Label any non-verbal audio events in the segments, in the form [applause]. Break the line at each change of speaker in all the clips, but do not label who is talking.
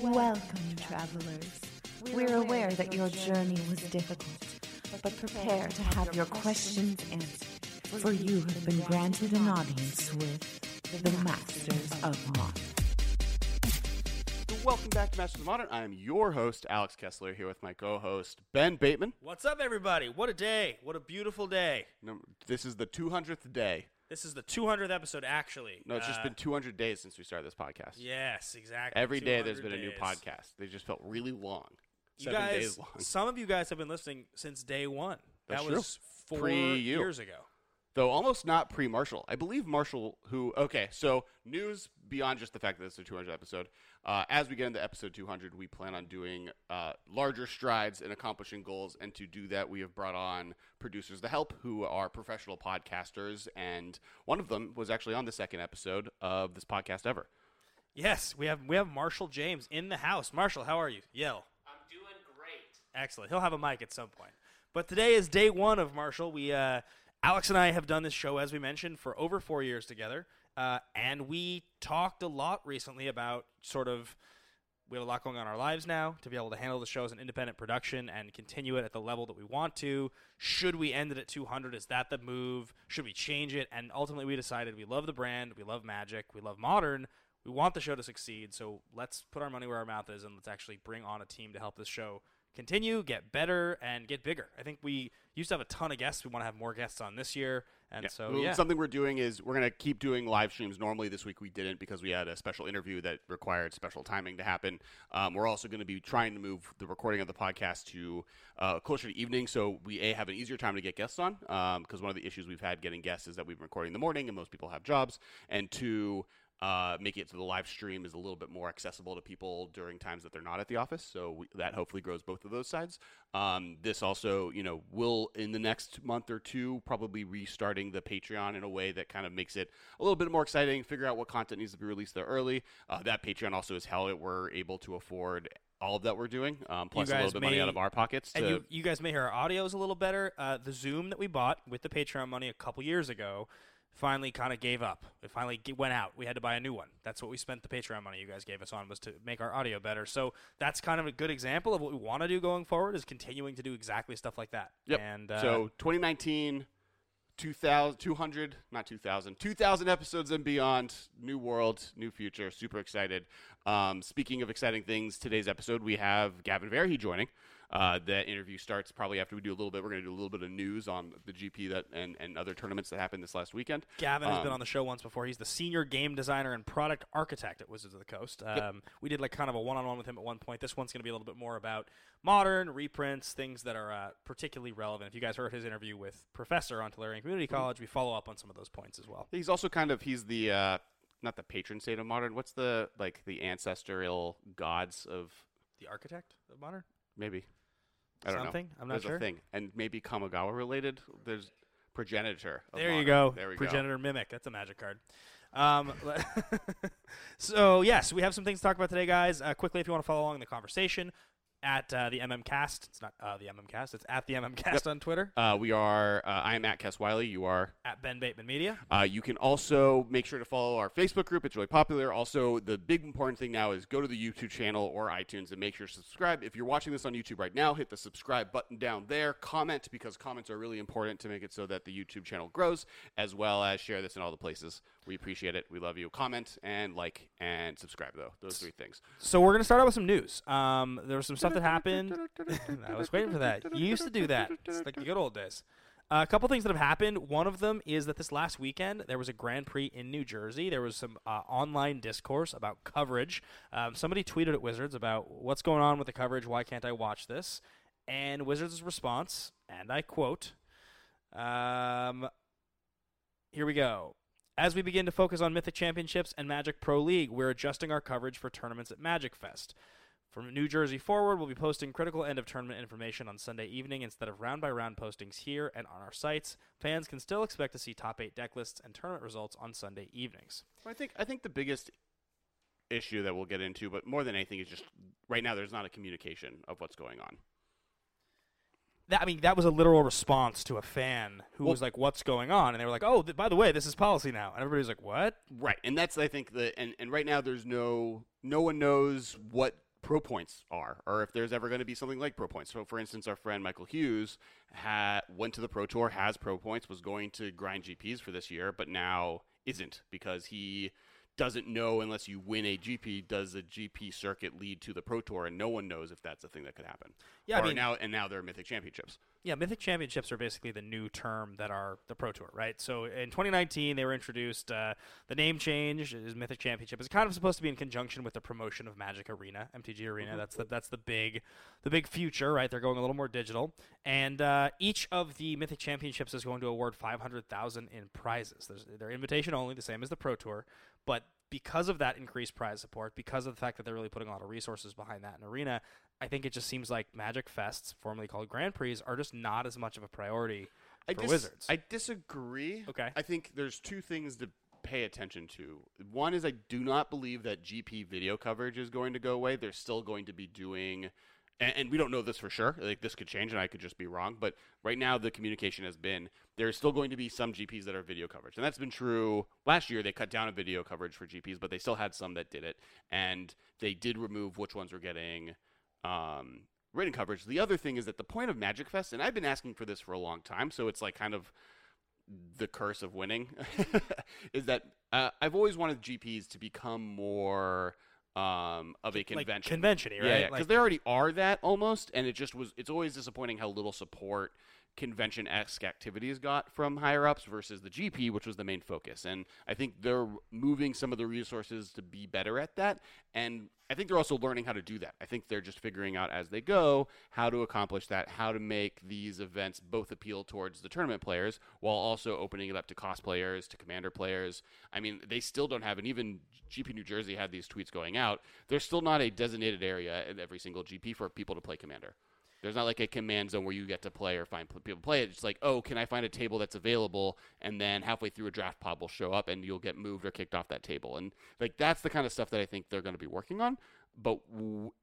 Welcome, travelers. We're aware that your journey was difficult, but prepare to have your questions answered, for you have been granted an audience with the Masters of Modern.
Welcome back to Masters of Modern. I am your host, Alex Kessler, here with my co-host Ben Bateman.
What's up, everybody? What a day! What a beautiful day!
This is the 200th day.
This is the 200th episode, actually.
No, it's just
Uh,
been 200 days since we started this podcast.
Yes, exactly.
Every day there's been a new
days.
podcast. They just felt really long.
You
Seven
guys,
days long.
some of you guys have been listening since day one.
That's
that
true.
was four
Pre-you.
years ago.
Though almost not pre Marshall. I believe Marshall, who, okay, so news beyond just the fact that it's a 200th episode. Uh, as we get into episode 200, we plan on doing uh, larger strides in accomplishing goals. And to do that, we have brought on producers to help who are professional podcasters. And one of them was actually on the second episode of this podcast ever.
Yes, we have we have Marshall James in the house. Marshall, how are you? Yell.
I'm doing great.
Excellent. He'll have a mic at some point. But today is day one of Marshall. We, uh, Alex and I have done this show, as we mentioned, for over four years together. Uh, and we talked a lot recently about sort of, we have a lot going on in our lives now to be able to handle the show as an independent production and continue it at the level that we want to. Should we end it at 200? Is that the move? Should we change it? And ultimately, we decided we love the brand, we love magic, we love modern. We want the show to succeed, so let's put our money where our mouth is and let's actually bring on a team to help this show continue, get better, and get bigger. I think we used to have a ton of guests. We want to have more guests on this year, and so
Well,
yeah,
Something we're doing is we're going to keep doing live streams. Normally this week we didn't because we had a special interview that required special timing to happen. Um, we're also going to be trying to move the recording of the podcast to uh, closer to evening, so we a have an easier time to get guests on. Because one of the issues we've had getting guests is that we've been recording in the morning, and most people have jobs, and two. Uh, making it to the live stream is a little bit more accessible to people during times that they're not at the office. So we, that hopefully grows both of those sides. Um, this also, you know, will in the next month or two probably restarting the Patreon in a way that kind of makes it a little bit more exciting. Figure out what content needs to be released there early. Uh, that Patreon also is how it we're able to afford all of that we're doing, um, plus a little bit of money out of our pockets.
and you, you guys may hear our audio is a little better. Uh, the Zoom that we bought with the Patreon money a couple years ago finally kind of gave up. It finally went out. We had to buy a new one. That's what we spent the Patreon money you guys gave us on was to make our audio better. So that's kind of a good example of what we want to do going forward is continuing to do exactly stuff like that.
Yep.
And uh,
so 2019, 2000, 200, not 2000, 2000 episodes and beyond. New world, new future. Super excited. Um, speaking of exciting things, today's episode we have Gavin Verhey joining. Uh, that interview starts probably after we do a little bit. We're going to do a little bit of news on the GP that and, and other tournaments that happened this last weekend.
Gavin has
Um,
been on the show once before. He's the senior game designer and product architect at Wizards of the Coast. Um, We did like kind of a one-on-one with him at one point. This one's going to be a little bit more about modern reprints, things that are uh, particularly relevant. If you guys heard his interview with Professor on Tolarian Community
Mm-hmm.
College, we follow up on some of those points as well.
He's also kind of he's the uh, not the patron saint of modern. What's the like the ancestral gods of
The architect of modern.
Maybe I don't
Something?
know.
I'm not
There's
sure.
a thing, and maybe Kamigawa related. There's progenitor. of
There you go.
There we go.
Progenitor mimic. That's a magic card. Um, [laughs] so yes, we have some things to talk about today, guys. Uh, quickly, if you want to follow along in the conversation, at uh, the MMCast. It's not uh, the MMCast. It's at the MMCast on Twitter.
Uh, we are. Uh, I am at Cass Wiley. You are.
At Ben Bateman Media.
Uh, you can also make sure to follow our Facebook group. It's really popular. Also, the big important thing now is go to the YouTube channel or iTunes and make sure to subscribe. If you're watching this on YouTube right now, hit the subscribe button down there. Comment because comments are really important to make it so that the YouTube channel grows, as well as share this in all the places. We appreciate it. We love you. Comment and like and subscribe though. Those three things.
So we're gonna start out with some news. Um, there was some stuff that happened. [laughs] I was waiting for that. You used to do that. It's like the good old days. Uh, a couple things that have happened. One of them is that this last weekend there was a Grand Prix in New Jersey. There was some uh, online discourse about coverage. Um, somebody tweeted at Wizards about what's going on with the coverage. Why can't I watch this? And Wizards' response, and I quote, um, here we go. As we begin to focus on Mythic Championships and Magic Pro League, we're adjusting our coverage for tournaments at Magic Fest. From New Jersey forward, we'll be posting critical end of tournament information on Sunday evening instead of round by round postings here and on our sites. Fans can still expect to see top eight deck lists and tournament results on Sunday evenings.
I think I think the biggest issue that we'll get into, but more than anything, is just right now there's not a communication of what's going on.
that, I mean, that was a literal response to a fan who
Well-
was like, "What's going on?" And they were like, "Oh, th- by the way, this is policy now." And everybody's like, "What?"
Right, and that's I think the and, and right now there's no no one knows what pro points are or if there's ever going to be something like pro points. So for instance, our friend Michael Hughes ha- went to the pro tour, has pro points, was going to grind GPs for this year, but now isn't because he doesn't know unless you win a GP does the GP circuit lead to the pro tour and no one knows if that's a thing that could happen.
Yeah, I mean-
now and now there are mythic championships.
Yeah, Mythic Championships are basically the new term that are the Pro Tour, right? So in 2019, they were introduced. Uh, the name change is Mythic Championship. It's kind of supposed to be in conjunction with the promotion of Magic Arena, MTG Arena. That's the that's the big the big future, right? They're going a little more digital, and uh, each of the Mythic Championships is going to award 500,000 in prizes. There's, they're invitation only, the same as the Pro Tour, but because of that increased prize support, because of the fact that they're really putting a lot of resources behind that in Arena, I think it just seems like Magic Fests, formerly called Grand Prix, are just not as much of a priority
I
for
dis-
Wizards.
I disagree.
Okay.
I think there's two things to pay attention to. One is I do not believe that GP video coverage is going to go away. They're still going to be doing and, and we don't know this for sure. Like this could change and I could just be wrong, but right now the communication has been there's still going to be some GPs that are video coverage. And that's been true last year they cut down on video coverage for GPs, but they still had some that did it and they did remove which ones were getting um, written coverage. The other thing is that the point of Magic Fest, and I've been asking for this for a long time, so it's like kind of the curse of winning, [laughs] is that uh, I've always wanted GPs to become more um, of a
like
convention.
convention
Yeah,
right?
yeah, because
Like-
they already are that almost, and it just was. It's always disappointing how little support convention esque activities got from higher ups versus the GP, which was the main focus. And I think they're moving some of the resources to be better at that. And I think they're also learning how to do that. I think they're just figuring out as they go how to accomplish that, how to make these events both appeal towards the tournament players while also opening it up to cosplayers, to commander players. I mean, they still don't have, and even GP New Jersey had these tweets going out. There's still not a designated area in every single GP for people to play commander. There's not like a command zone where you get to play or find people play it. It's like, oh, can I find a table that's available? And then halfway through a draft pod will show up and you'll get moved or kicked off that table. And like that's the kind of stuff that I think they're going to be working on. But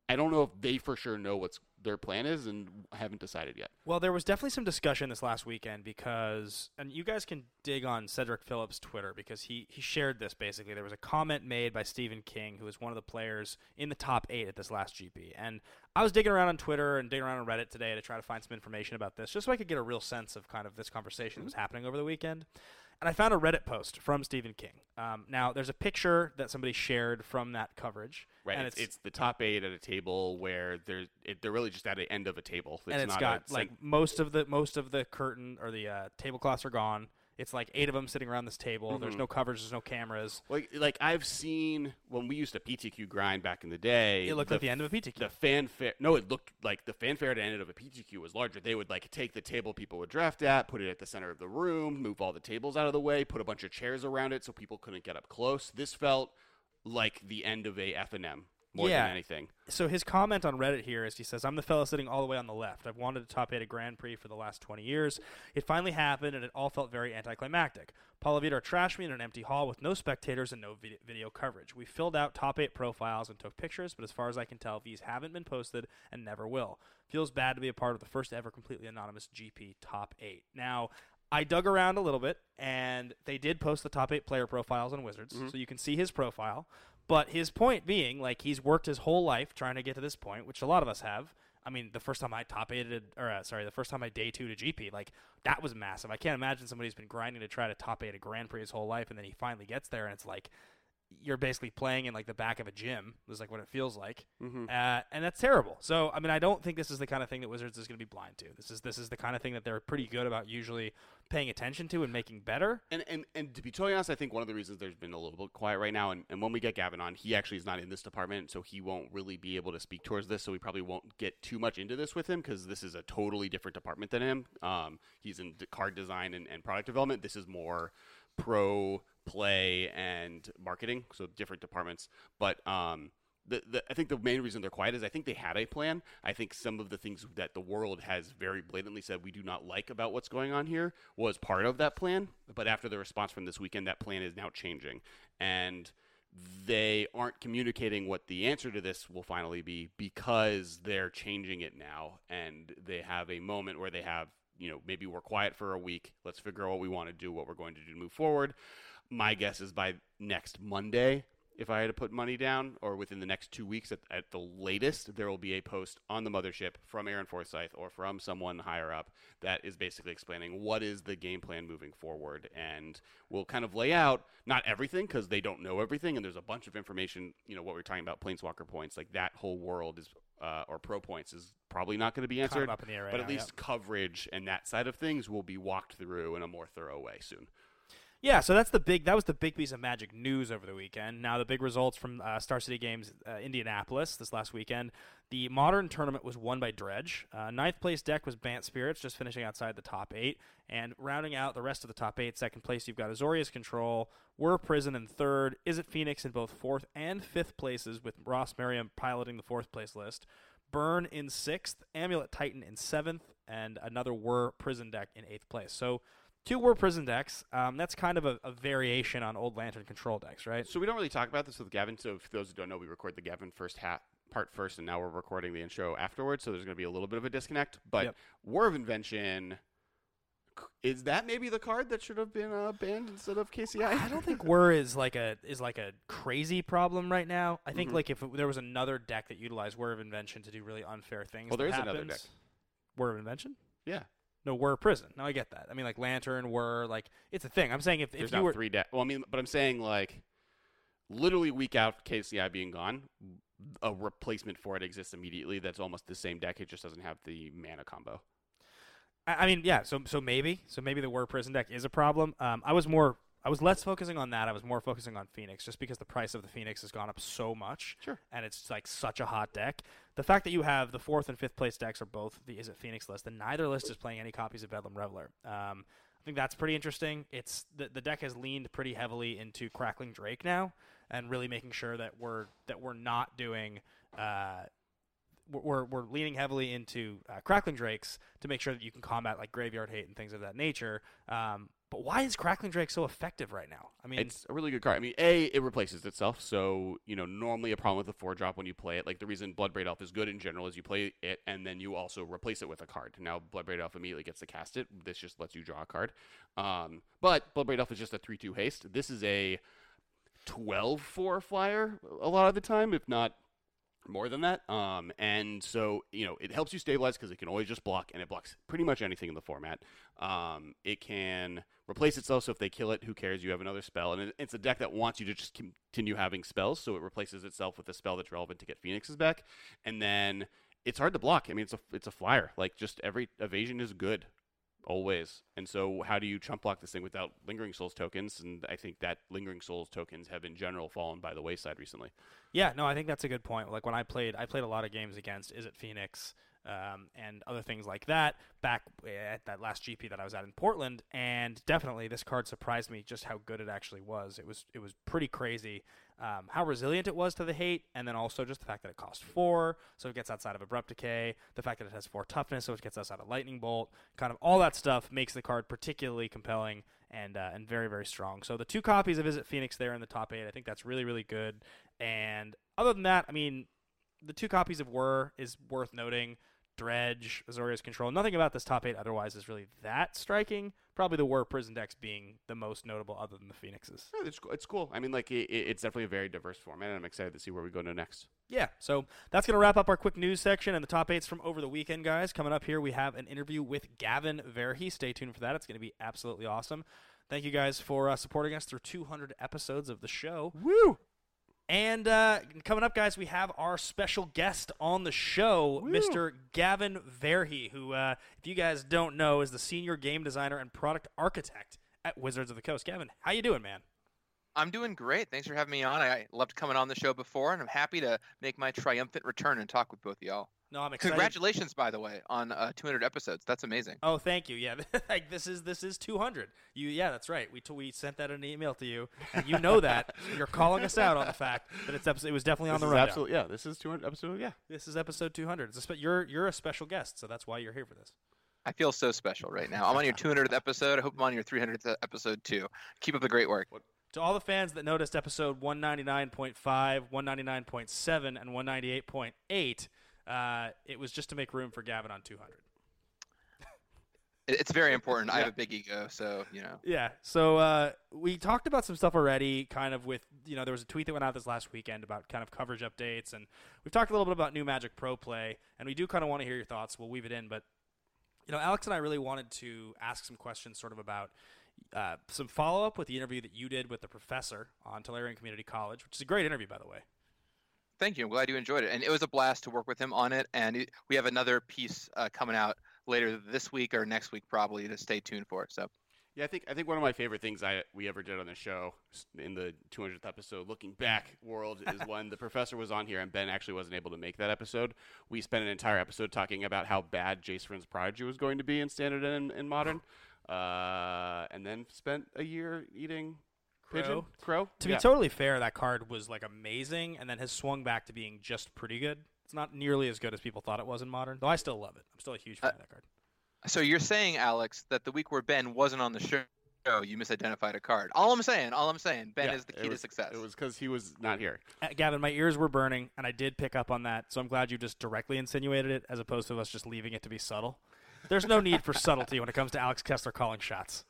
I don't know if they for sure know what's their plan is and haven't decided yet.
Well, there was definitely some discussion this last weekend because, and you guys can dig on Cedric Phillips' Twitter because he, he shared this basically. There was a comment made by Stephen King, who was one of the players in the top eight at this last GP. And I was digging around on Twitter and digging around on Reddit today to try to find some information about this, just so I could get a real sense of kind of this conversation that was happening over the weekend. And I found a Reddit post from Stephen King. Um, now, there's a picture that somebody shared from that coverage.
Right.
And
it's, it's the top eight at a table where there's it, they're really just at the end of a table. It's
and it's
not
got like most of the most of the curtain or the uh, tablecloths are gone. It's like eight of them sitting around this table. There's
Mhm.
no covers. There's no cameras.
like like I've seen when we used to PTQ grind back in the day.
It looked like the end of a PTQ.
the fanfare no it looked like the fanfare at the end of a ptq was larger they would like take the table people would draft at put it at the center of the room move all the tables out of the way put a bunch of chairs around it so people couldn't get up close this felt like the end of a f&m more
Yeah.
than anything
so his comment on Reddit here is he says, I'm the fellow sitting all the way on the left. I've wanted to top eight a Grand Prix for the last 20 years. It finally happened, and it all felt very anticlimactic. Paula Vidar trashed me in an empty hall with no spectators and no vid- video coverage. We filled out top eight profiles and took pictures, but as far as I can tell, these haven't been posted and never will. Feels bad to be a part of the first ever completely anonymous GP top eight. Now, I dug around a little bit, and they did post the top eight player profiles on Wizards, mm-hmm. so you can see his profile. But his point being, like, he's worked his whole life trying to get to this point, which a lot of us have. I mean, the first time I top eighted, or uh, sorry, the first time I day two to GP, like that was massive. I can't imagine somebody who's been grinding to try to top eight a Grand Prix his whole life, and then he finally gets there, and it's like you're basically playing in like the back of a gym. Is like what it feels like,
Mhm.
uh, and that's terrible. So I mean, I don't think this is the kind of thing that Wizards is going to be blind to. This is this is the kind of thing that they're pretty good about usually paying attention to and making better.
and, and and to be totally honest, I think one of the reasons there's been a little bit quiet right now, and, and when we get Gavin on, he actually is not in this department, so he won't really be able to speak towards this. So we probably won't get too much into this with him because this is a totally different department than him. Um, he's in card design and, and product development. This is more pro play and marketing, so different departments. But um, the, the, I think the main reason they're quiet is I think they had a plan. I think some of the things that the world has very blatantly said we do not like about what's going on here was part of that plan. But after the response from this weekend, that plan is now changing. And they aren't communicating what the answer to this will finally be because they're changing it now and they have a moment where they have you know maybe we're quiet for a week let's figure out what we want to do what we're going to do to move forward my guess is by next monday if I had to put money down, or within the next two weeks at, at, the latest, there will be a post on the mothership from Aaron Forsythe or from someone higher up that is basically explaining what is the game plan moving forward. And we'll kind of lay out not everything because they don't know everything, and there's a bunch of information. You know what we're talking about, planeswalker points, like that whole world is. Uh, or pro points is probably not going to be answered,
right
but
now,
at least
yep.
coverage and that side of things will be walked through in a more thorough way soon.
Yeah, so that's the big. That was the big piece of Magic news over the weekend. Now the big results from uh, Star City Games uh, Indianapolis this last weekend. The Modern tournament was won by Dredge. Uh, ninth place deck was Bant Spirits, just finishing outside the top eight, and rounding out the rest of the top eight. Second place, you've got Azorius Control, Whir Prison in third. Izzet Phoenix in both fourth and fifth places, with Ross Merriam piloting the fourth place list. Burn in sixth, Amulet Titan in seventh, and another Whir Prison deck in eighth place. So two Whir Prison decks. Um, that's kind of a, a, variation on old Lantern control decks, right?
So we don't really talk about this with Gavin. So for those who don't know, we record the Gavin first hat part first, and now we're recording the intro afterwards. So there's going to be a little bit of a disconnect. But
yep.
Whir of Invention. Is that maybe the card that should have been uh, banned instead of KCI?
I don't think [laughs] Whir is like a is like a crazy problem right now. I think
Mhm.
like if it, there was another deck that utilized Whir of Invention to do really unfair things.
Well, there
is
is another deck.
Whir of Invention.
Yeah,
No, Whir Prison. No, I get that. I mean, like Lantern, Whir, like it's a thing. I'm saying if,
there's
if you
now
were
three decks. Well, I mean, but I'm saying like, literally week out KCI being gone, a replacement for it exists immediately. That's almost the same deck. It just doesn't have the mana combo.
I I mean, yeah. So so maybe so maybe the Whir Prison deck is a problem. Um, I was more I was less focusing on that. I was more focusing on Phoenix, just because the price of the Phoenix has gone up so much.
Sure.
And it's like such a hot deck. The fact that you have the fourth and fifth place decks are both the Izzet Phoenix list, and neither list is playing any copies of Bedlam Reveler. Um, I think that's pretty interesting. It's the the deck has leaned pretty heavily into Crackling Drake now, and really making sure that we're that we're not doing. Uh, we're, we're leaning heavily into uh, Crackling Drakes to make sure that you can combat like graveyard hate and things of that nature. Um, but why is Crackling Drake so effective right now? I mean,
It's a really good card. I mean, A, it replaces itself. So, you know, normally a problem with a four drop when you play it, like the reason Bloodbraid Elf is good in general is you play it and then you also replace it with a card. Now, Bloodbraid Elf immediately gets to cast it. This just lets you draw a card. Um, but Bloodbraid Elf is just a 3 2 haste. This is a 12 4 flyer a lot of the time, if not more than that. Um, and so, you know, it helps you stabilize because it can always just block, and it blocks pretty much anything in the format. Um, it can replace itself, so if they kill it, who cares? You have another spell. And it's a deck that wants you to just continue having spells, so it replaces itself with a spell that's relevant to get Phoenixes back. And then it's hard to block. I mean, it's a, it's a flyer. Like, just every evasion is good. Always. And so, how do you chump block this thing without Lingering Souls tokens? And I think that Lingering Souls tokens have, in general, fallen by the wayside recently.
Yeah, no, I think that's a good point. Like when I played, I played a lot of games against Izzet Phoenix um, and other things like that back at that last GP that I was at in Portland, and definitely this card surprised me just how good it actually was. It was it was pretty crazy um, how resilient it was to the hate, and then also just the fact that it costs four, so it gets outside of Abrupt Decay. The fact that it has four toughness, so it gets outside of Lightning Bolt. Kind of all that stuff makes the card particularly compelling and uh, and very very strong. So the two copies of Izzet Phoenix there in the top eight, I think that's really really good. And other than that, I mean, the two copies of Whir is worth noting. Dredge, Azorius Control. Nothing about this top eight otherwise is really that striking. Probably the Whir Prison decks being the most notable, other than the Phoenixes.
Yeah, it's, it's cool. I mean, like, it, it's definitely a very diverse format, and I'm excited to see where we go to next.
Yeah, so that's going to wrap up our quick news section and the top eights from over the weekend, guys. Coming up here, we have an interview with Gavin Verhey. Stay tuned for that. It's going to be absolutely awesome. Thank you guys for uh, supporting us through 200 episodes of the show.
Woo!
And uh, coming up, guys, we have our special guest on the show,
Woo.
Mr. Gavin Verhey, who, uh, if you guys don't know, is the senior game designer and product architect at Wizards of the Coast. Gavin, how you doing, man?
I'm doing great. Thanks for having me on. I loved coming on the show before, and I'm happy to make my triumphant return and talk with both of y'all.
No, I'm excited.
Congratulations, by the way, on uh, 200 episodes. That's amazing.
Oh, thank you. Yeah, [laughs] like this is this is 200. You, yeah, that's right. We t- we sent that in an email to you, and you know that. [laughs] You're calling us out on the fact that it's episode, it was definitely on
This
the
is
rundown.
absolutely, yeah, this is 200 episode, yeah.
This is episode 200. It's a spe- you're you're a special guest, so that's why you're here for this.
I feel so special right now. I'm on your 200th episode. I hope I'm on your 300th episode too. Keep up the great work.
To all the fans that noticed episode 199.5, 199.7, and 198.8, uh, it was just to make room for Gavin on 200.
It's very important. I have a big ego, so you know.
Yeah. So uh, we talked about some stuff already, kind of with you know there was a tweet that went out this last weekend about kind of coverage updates, and we've talked a little bit about new Magic Pro play, and we do kind of want to hear your thoughts. We'll weave it in, but you know, Alex and I really wanted to ask some questions, sort of about uh, some follow up with the interview that you did with the professor on Tolarian Community College, which is a great interview, by the way.
Thank you. I'm glad you enjoyed it, and it was a blast to work with him on it. And it, we have another piece uh, coming out later this week or next week, probably to stay tuned for. So.
Yeah, I think I think one of my favorite things I we ever did on the show in the 200th episode, looking back world, is [laughs] when the professor was on here and Ben actually wasn't able to make that episode. We spent an entire episode talking about how bad Jace Vryn's Prodigy was going to be in standard and in modern, uh, and then spent a year eating
Crow.
pigeon crow.
To
Yeah.
be totally fair, that card was like amazing, and then has swung back to being just pretty good. It's not nearly as good as people thought it was in modern, though I still love it. I'm still a huge fan
Uh,
of that card.
So you're saying, Alex, that the week where Ben wasn't on the show, you misidentified a card. All I'm saying, all I'm saying, Ben
Yeah,
is the key
was-
to success.
It was because he was not here.
Uh, Gavin, my ears were burning, and I did pick up on that, so I'm glad you just directly insinuated it as opposed to us just leaving it to be subtle. There's no need for subtlety when it comes to Alex Kessler calling shots.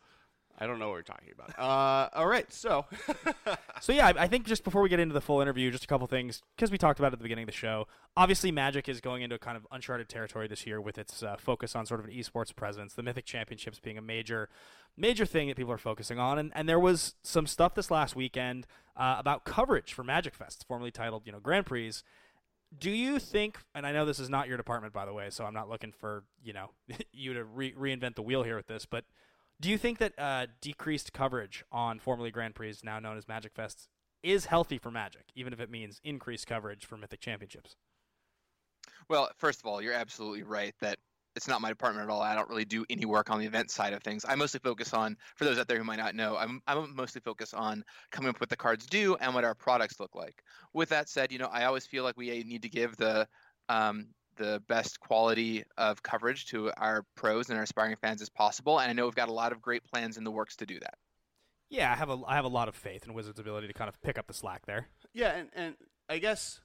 I don't know what we're talking about. Uh, all right, so [laughs]
So yeah, I I think just before we get into the full interview, just a couple things because we talked about it at the beginning of the show. Obviously, Magic is going into a kind of uncharted territory this year with its uh, focus on sort of an esports presence, the Mythic Championships being a major, major thing that people are focusing on. And, and there was some stuff this last weekend uh, about coverage for Magic Fest, formerly titled you know Grand Prix. Do you think? And I know this is not your department, by the way, so I'm not looking for you know [laughs] you to re- reinvent the wheel here with this, but. Do you think that uh, decreased coverage on formerly Grand Prix, now known as Magic Fest, is healthy for Magic, even if it means increased coverage for Mythic Championships?
Well, first of all, you're absolutely right that it's not my department at all. I don't really do any work on the event side of things. I mostly focus on, for those out there who might not know, I'm, I'm mostly focused on coming up with the cards do and what our products look like. With that said, you know, I always feel like we need to give the um, the best quality of coverage to our pros and our aspiring fans as possible. And I know we've got a lot of great plans in the works to do that.
Yeah, I have a I have a lot of faith in Wizards' ability to kind of pick up the slack there.
Yeah, and, and I guess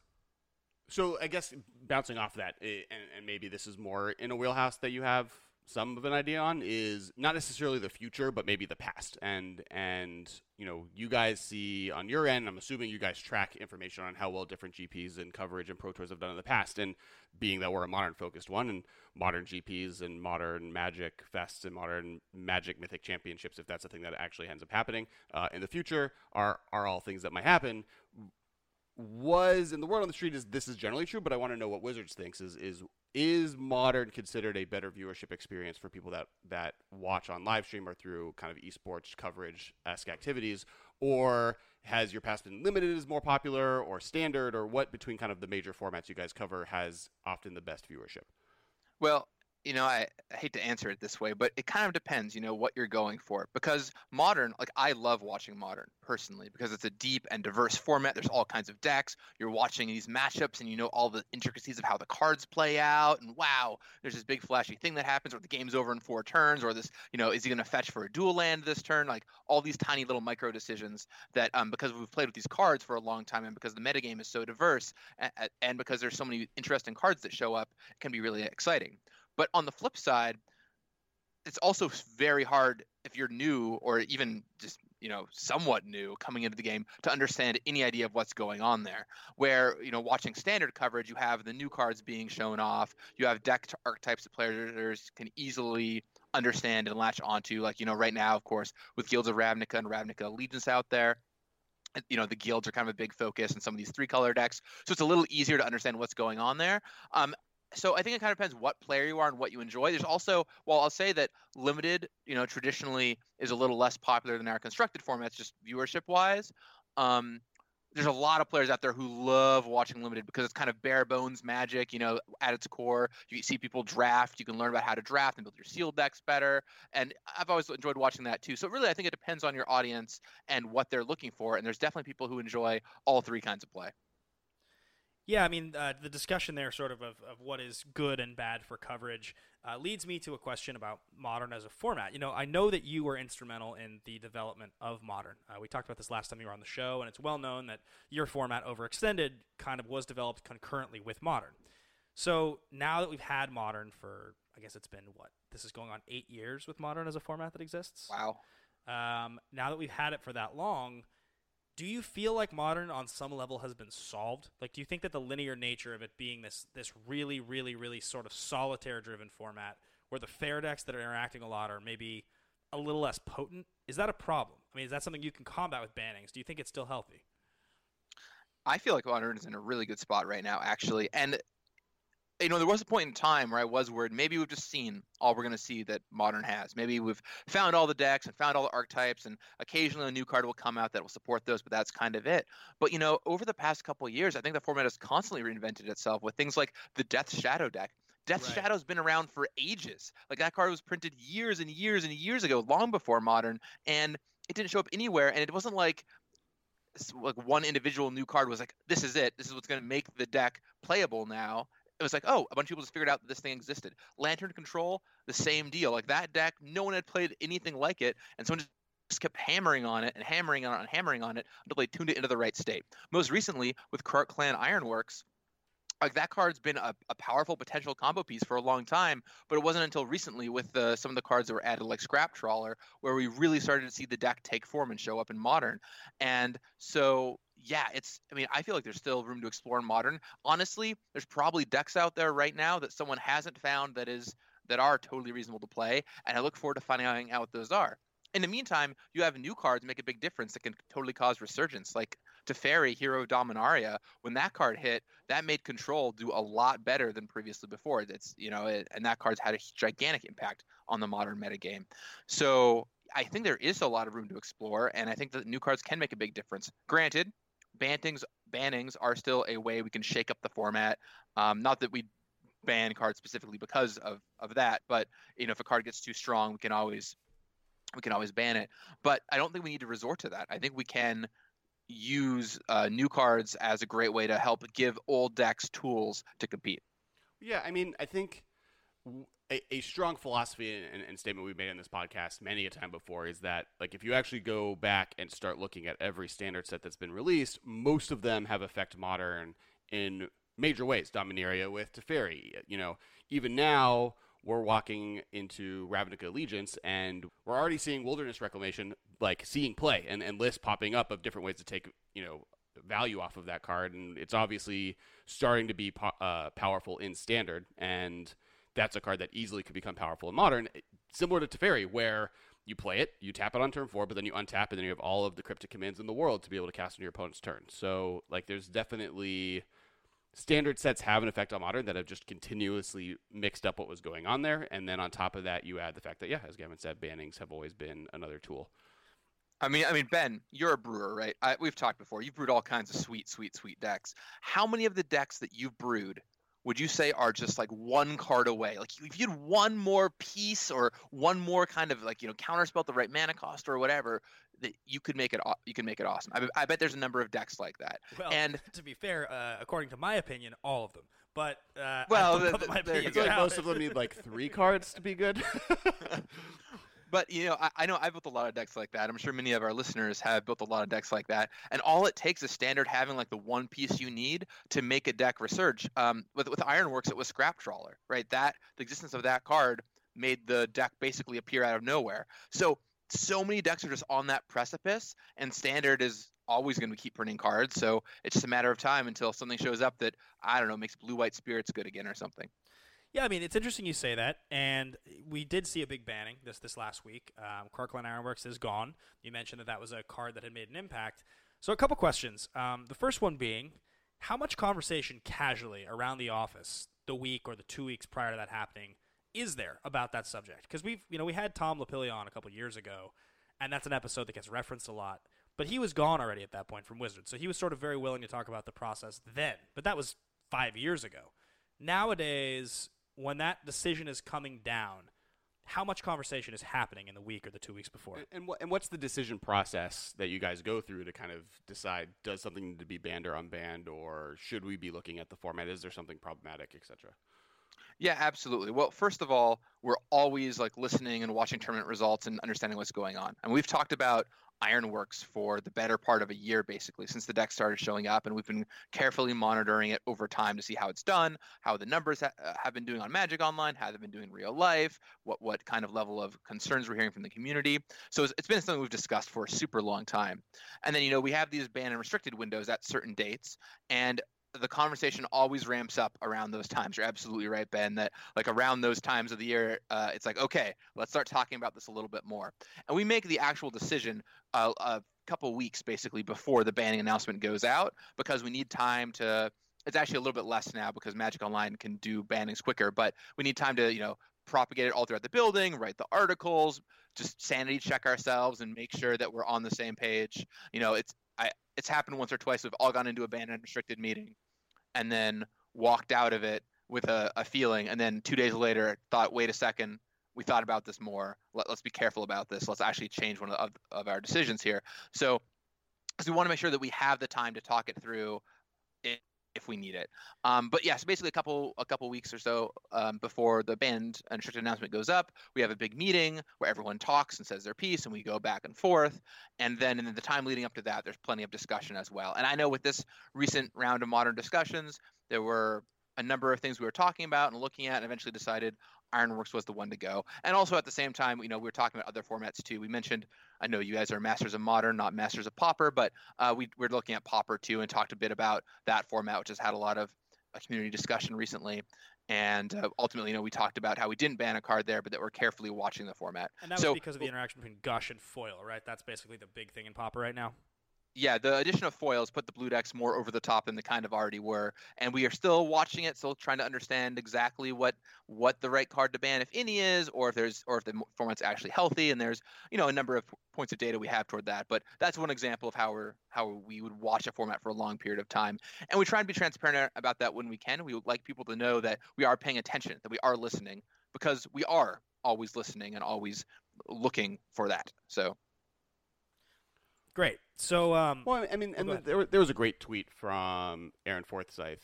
so. I guess bouncing off that, eh, and, and maybe this is more in a wheelhouse that you have some of an idea on is not necessarily the future, but maybe the past. And and you know, you guys see on your end. I'm assuming you guys track information on how well different GPs and coverage and Pro Tours have done in the past. And being that we're a modern focused one, and modern GPs and modern Magic fests and modern Magic Mythic Championships, if that's a thing that actually ends up happening uh, in the future, are are all things that might happen was in the word on the street is this is generally true, but I want to know what Wizards thinks is is is modern considered a better viewership experience for people that that watch on live stream or through kind of esports coverage esque activities, or has your past been limited as more popular or standard, or what between kind of the major formats you guys cover has often the best viewership?
Well, you know, I, I hate to answer it this way, but it kind of depends, you know, what you're going for. Because modern, like I love watching modern personally because it's a deep and diverse format. There's all kinds of decks. You're watching these matchups and you know all the intricacies of how the cards play out. And wow, there's this big flashy thing that happens, or the game's over in four turns, or this, you know, is he going to fetch for a dual land this turn? Like all these tiny little micro decisions that, um, because we've played with these cards for a long time and because the metagame is so diverse and, and because there's so many interesting cards that show up, it can be really exciting. But on the flip side, it's also very hard if you're new or even just you know somewhat new coming into the game to understand any idea of what's going on there. Where you know watching standard coverage you have the new cards being shown off. You have deck archetypes that players can easily understand and latch onto. Like you know right now of course with guilds of ravnica and ravnica allegiance out there you know the guilds are kind of a big focus in some of these three color decks. So it's a little easier to understand what's going on there. Um, so I think it kind of depends what player you are and what you enjoy. There's also, well, I'll say that limited, you know, traditionally is a little less popular than our constructed formats, just viewership wise. Um, there's a lot of players out there who love watching limited because it's kind of bare bones magic, you know, at its core. You see people draft, you can learn about how to draft and build your sealed decks better. And I've always enjoyed watching that too. So really, I think it depends on your audience and what they're looking for. And there's definitely people who enjoy all three kinds of play.
Yeah, I mean, uh, the discussion there, sort of, of, of what is good and bad for coverage, uh, leads me to a question about modern as a format. You know, I know that you were instrumental in the development of modern. Uh, we talked about this last time you were on the show, and it's well known that your format, Overextended, kind of was developed concurrently with modern. So now that we've had modern for, I guess it's been what? This is going on eight years with modern as a format that exists.
Wow.
Um, now that we've had it for that long, do you feel like modern on some level has been solved? Like, do you think that the linear nature of it being this this really, really, really sort of solitaire driven format, where the fair decks that are interacting a lot are maybe a little less potent, is that a problem? I mean, is that something you can combat with bannings? Do you think it's still healthy?
I feel like modern is in a really good spot right now, actually, and you know, there was a point in time where I was worried maybe we've just seen all we're going to see that Modern has. Maybe we've found all the decks and found all the archetypes, and occasionally a new card will come out that will support those, but that's kind of it. But, you know, over the past couple years, I think the format has constantly reinvented itself with things like the Death Shadow deck. Death
Right.
Shadow's been around for ages. Like that card was printed years and years and years ago, long before Modern, and it didn't show up anywhere. And it wasn't like like one individual new card was like, this is it. This is what's going to make the deck playable now it was like, oh, a bunch of people just figured out that this thing existed. Lantern Control, the same deal. Like that deck, no one had played anything like it, and someone just kept hammering on it and hammering on it and hammering on it until they tuned it into the right state. Most recently, with Krark Clan Ironworks, like that card's been a, a powerful potential combo piece for a long time, but it wasn't until recently with the, some of the cards that were added, like Scrap Trawler, where we really started to see the deck take form and show up in Modern. And so yeah, it's. I mean, I feel like there's still room to explore in modern. Honestly, there's probably decks out there right now that someone hasn't found that is that are totally reasonable to play, and I look forward to finding out what those are. In the meantime, you have new cards make a big difference that can totally cause resurgence. Like Teferi, Hero Dominaria, when that card hit, that made Control do a lot better than previously before. It's you know, it, and that card's had a gigantic impact on the modern metagame. So I think there is a lot of room to explore, and I think that new cards can make a big difference. Granted, bantings bannings are still a way we can shake up the format. Um, not that we ban cards specifically because of of that, but you know if a card gets too strong, we can always we can always ban it. But I don't think we need to resort to that. I think we can use uh, new cards as a great way to help give old decks tools to compete.
Yeah, I mean, I think a, a strong philosophy and, and statement we've made in this podcast many a time before is that, like, if you actually go back and start looking at every standard set that's been released, most of them have affect modern in major ways. Dominaria with Teferi, you know, even now we're walking into Ravnica Allegiance and we're already seeing Wilderness Reclamation like seeing play and, and lists popping up of different ways to take, you know, value off of that card. And it's obviously starting to be po- uh, powerful in standard. And that's a card that easily could become powerful in modern, eh, similar to Teferi, where you play it, you tap it on turn four, but then you untap, and then you have all of the cryptic commands in the world to be able to cast on your opponent's turn. So, like, there's definitely standard sets have an effect on modern that have just continuously mixed up what was going on there. And then on top of that, you add the fact that, yeah, as Gavin said, bannings have always been another tool.
I mean, I mean, Ben, you're a brewer, right? I, we've talked before. You've brewed all kinds of sweet, sweet, sweet decks. How many of the decks that you've brewed would you say are just like one card away? Like if you had one more piece or one more kind of like you know counterspell at the right mana cost or whatever, that you could make it. You can make it awesome. I, bet- I bet there's a number of decks like that.
Well,
And- [laughs]
to be fair, uh, according to my opinion, all of them. But uh,
Well,
I don't know
th-
that my
th- there you
opinion's
I feel like most of them need like three [laughs] cards to be good. [laughs]
But you know, I, I know I've built a lot of decks like that. I'm sure many of our listeners have built a lot of decks like that. And all it takes is standard having like the one piece you need to make a deck resurge. Um, with with Ironworks, it was Scrap Trawler, right? That the existence of that card made the deck basically appear out of nowhere. So so many decks are just on that precipice, and standard is always going to keep printing cards. So it's just a matter of time until something shows up that I don't know makes blue white spirits good again or something.
Yeah, I mean it's interesting you say that, and we did see a big banning this this last week. Um, Krark Clan Ironworks is gone. You mentioned that that was a card that had made an impact. So a couple questions. Um, the first one being, how much conversation casually around the office the week or the two weeks prior to that happening is there about that subject? Because we've you know we had Tom LaPille on a couple years ago, and that's an episode that gets referenced a lot. But he was gone already at that point from Wizards, so he was sort of very willing to talk about the process then. But that was five years ago. Nowadays, when that decision is coming down, how much conversation is happening in the week or the two weeks before.
And, and, what, and what's the decision process that you guys go through to kind of decide does something need to be banned or unbanned, or should we be looking at the format? Is there something problematic, etc.?
Yeah, absolutely. Well, first of all, we're always like listening and watching tournament results and understanding what's going on. And we've talked about Ironworks for the better part of a year, basically, since the deck started showing up. And we've been carefully monitoring it over time to see how it's done, how the numbers ha- uh, have been doing on Magic Online, how they've been doing in real life, what, what kind of level of concerns we're hearing from the community. So it's, it's been something we've discussed for a super long time. And then, you know, we have these ban and restricted windows at certain dates. And the conversation always ramps up around those times. You're absolutely right, Ben. That like around those times of the year, uh, it's like okay, let's start talking about this a little bit more, and we make the actual decision uh, a couple weeks basically before the banning announcement goes out because we need time to. It's actually a little bit less now because Magic Online can do bannings quicker, but we need time to you know propagate it all throughout the building, write the articles, just sanity check ourselves and make sure that we're on the same page. You know, it's I, it's happened once or twice. We've all gone into a banned and restricted meeting and then walked out of it with a, a feeling. And then two days later thought wait a second we thought about this more. Let, us be careful about this. Let's actually change one of, of our decisions here. So because we want to make sure that we have the time to talk it through if we need it. Um, but yeah, so basically a couple a couple weeks or so um, before the banned and restricted announcement goes up, we have a big meeting where everyone talks and says their piece, and we go back and forth. And then in the time leading up to that, there's plenty of discussion as well. And I know with this recent round of modern discussions, there were a number of things we were talking about and looking at, and eventually decided Ironworks was the one to go. And also at the same time, you know, we were talking about other formats too. We mentioned, I know you guys are masters of modern, not masters of Pauper, but uh, we we're looking at Pauper too and talked a bit about that format, which has had a lot of uh, community discussion recently. And uh, ultimately, you know, we talked about how we didn't ban a card there, but that we're carefully watching the format.
And that
so,
was because of the interaction between Gush and Foil, right? That's basically the big thing in Pauper right now
yeah, the addition of foils put the blue decks more over the top than they kind of already were, and we are still watching it, still trying to understand exactly what what the right card to ban, if any, is, or if there's or if the format's actually healthy. And there's you know a number of points of data we have toward that, but that's one example of how we're how we would watch a format for a long period of time, and we try and be transparent about that when we can. We would like people to know that we are paying attention, that we are listening, because we are always listening and always looking for that. So
Great. So, um,
well, I mean,
oh,
and there, there was a great tweet from Aaron Forsythe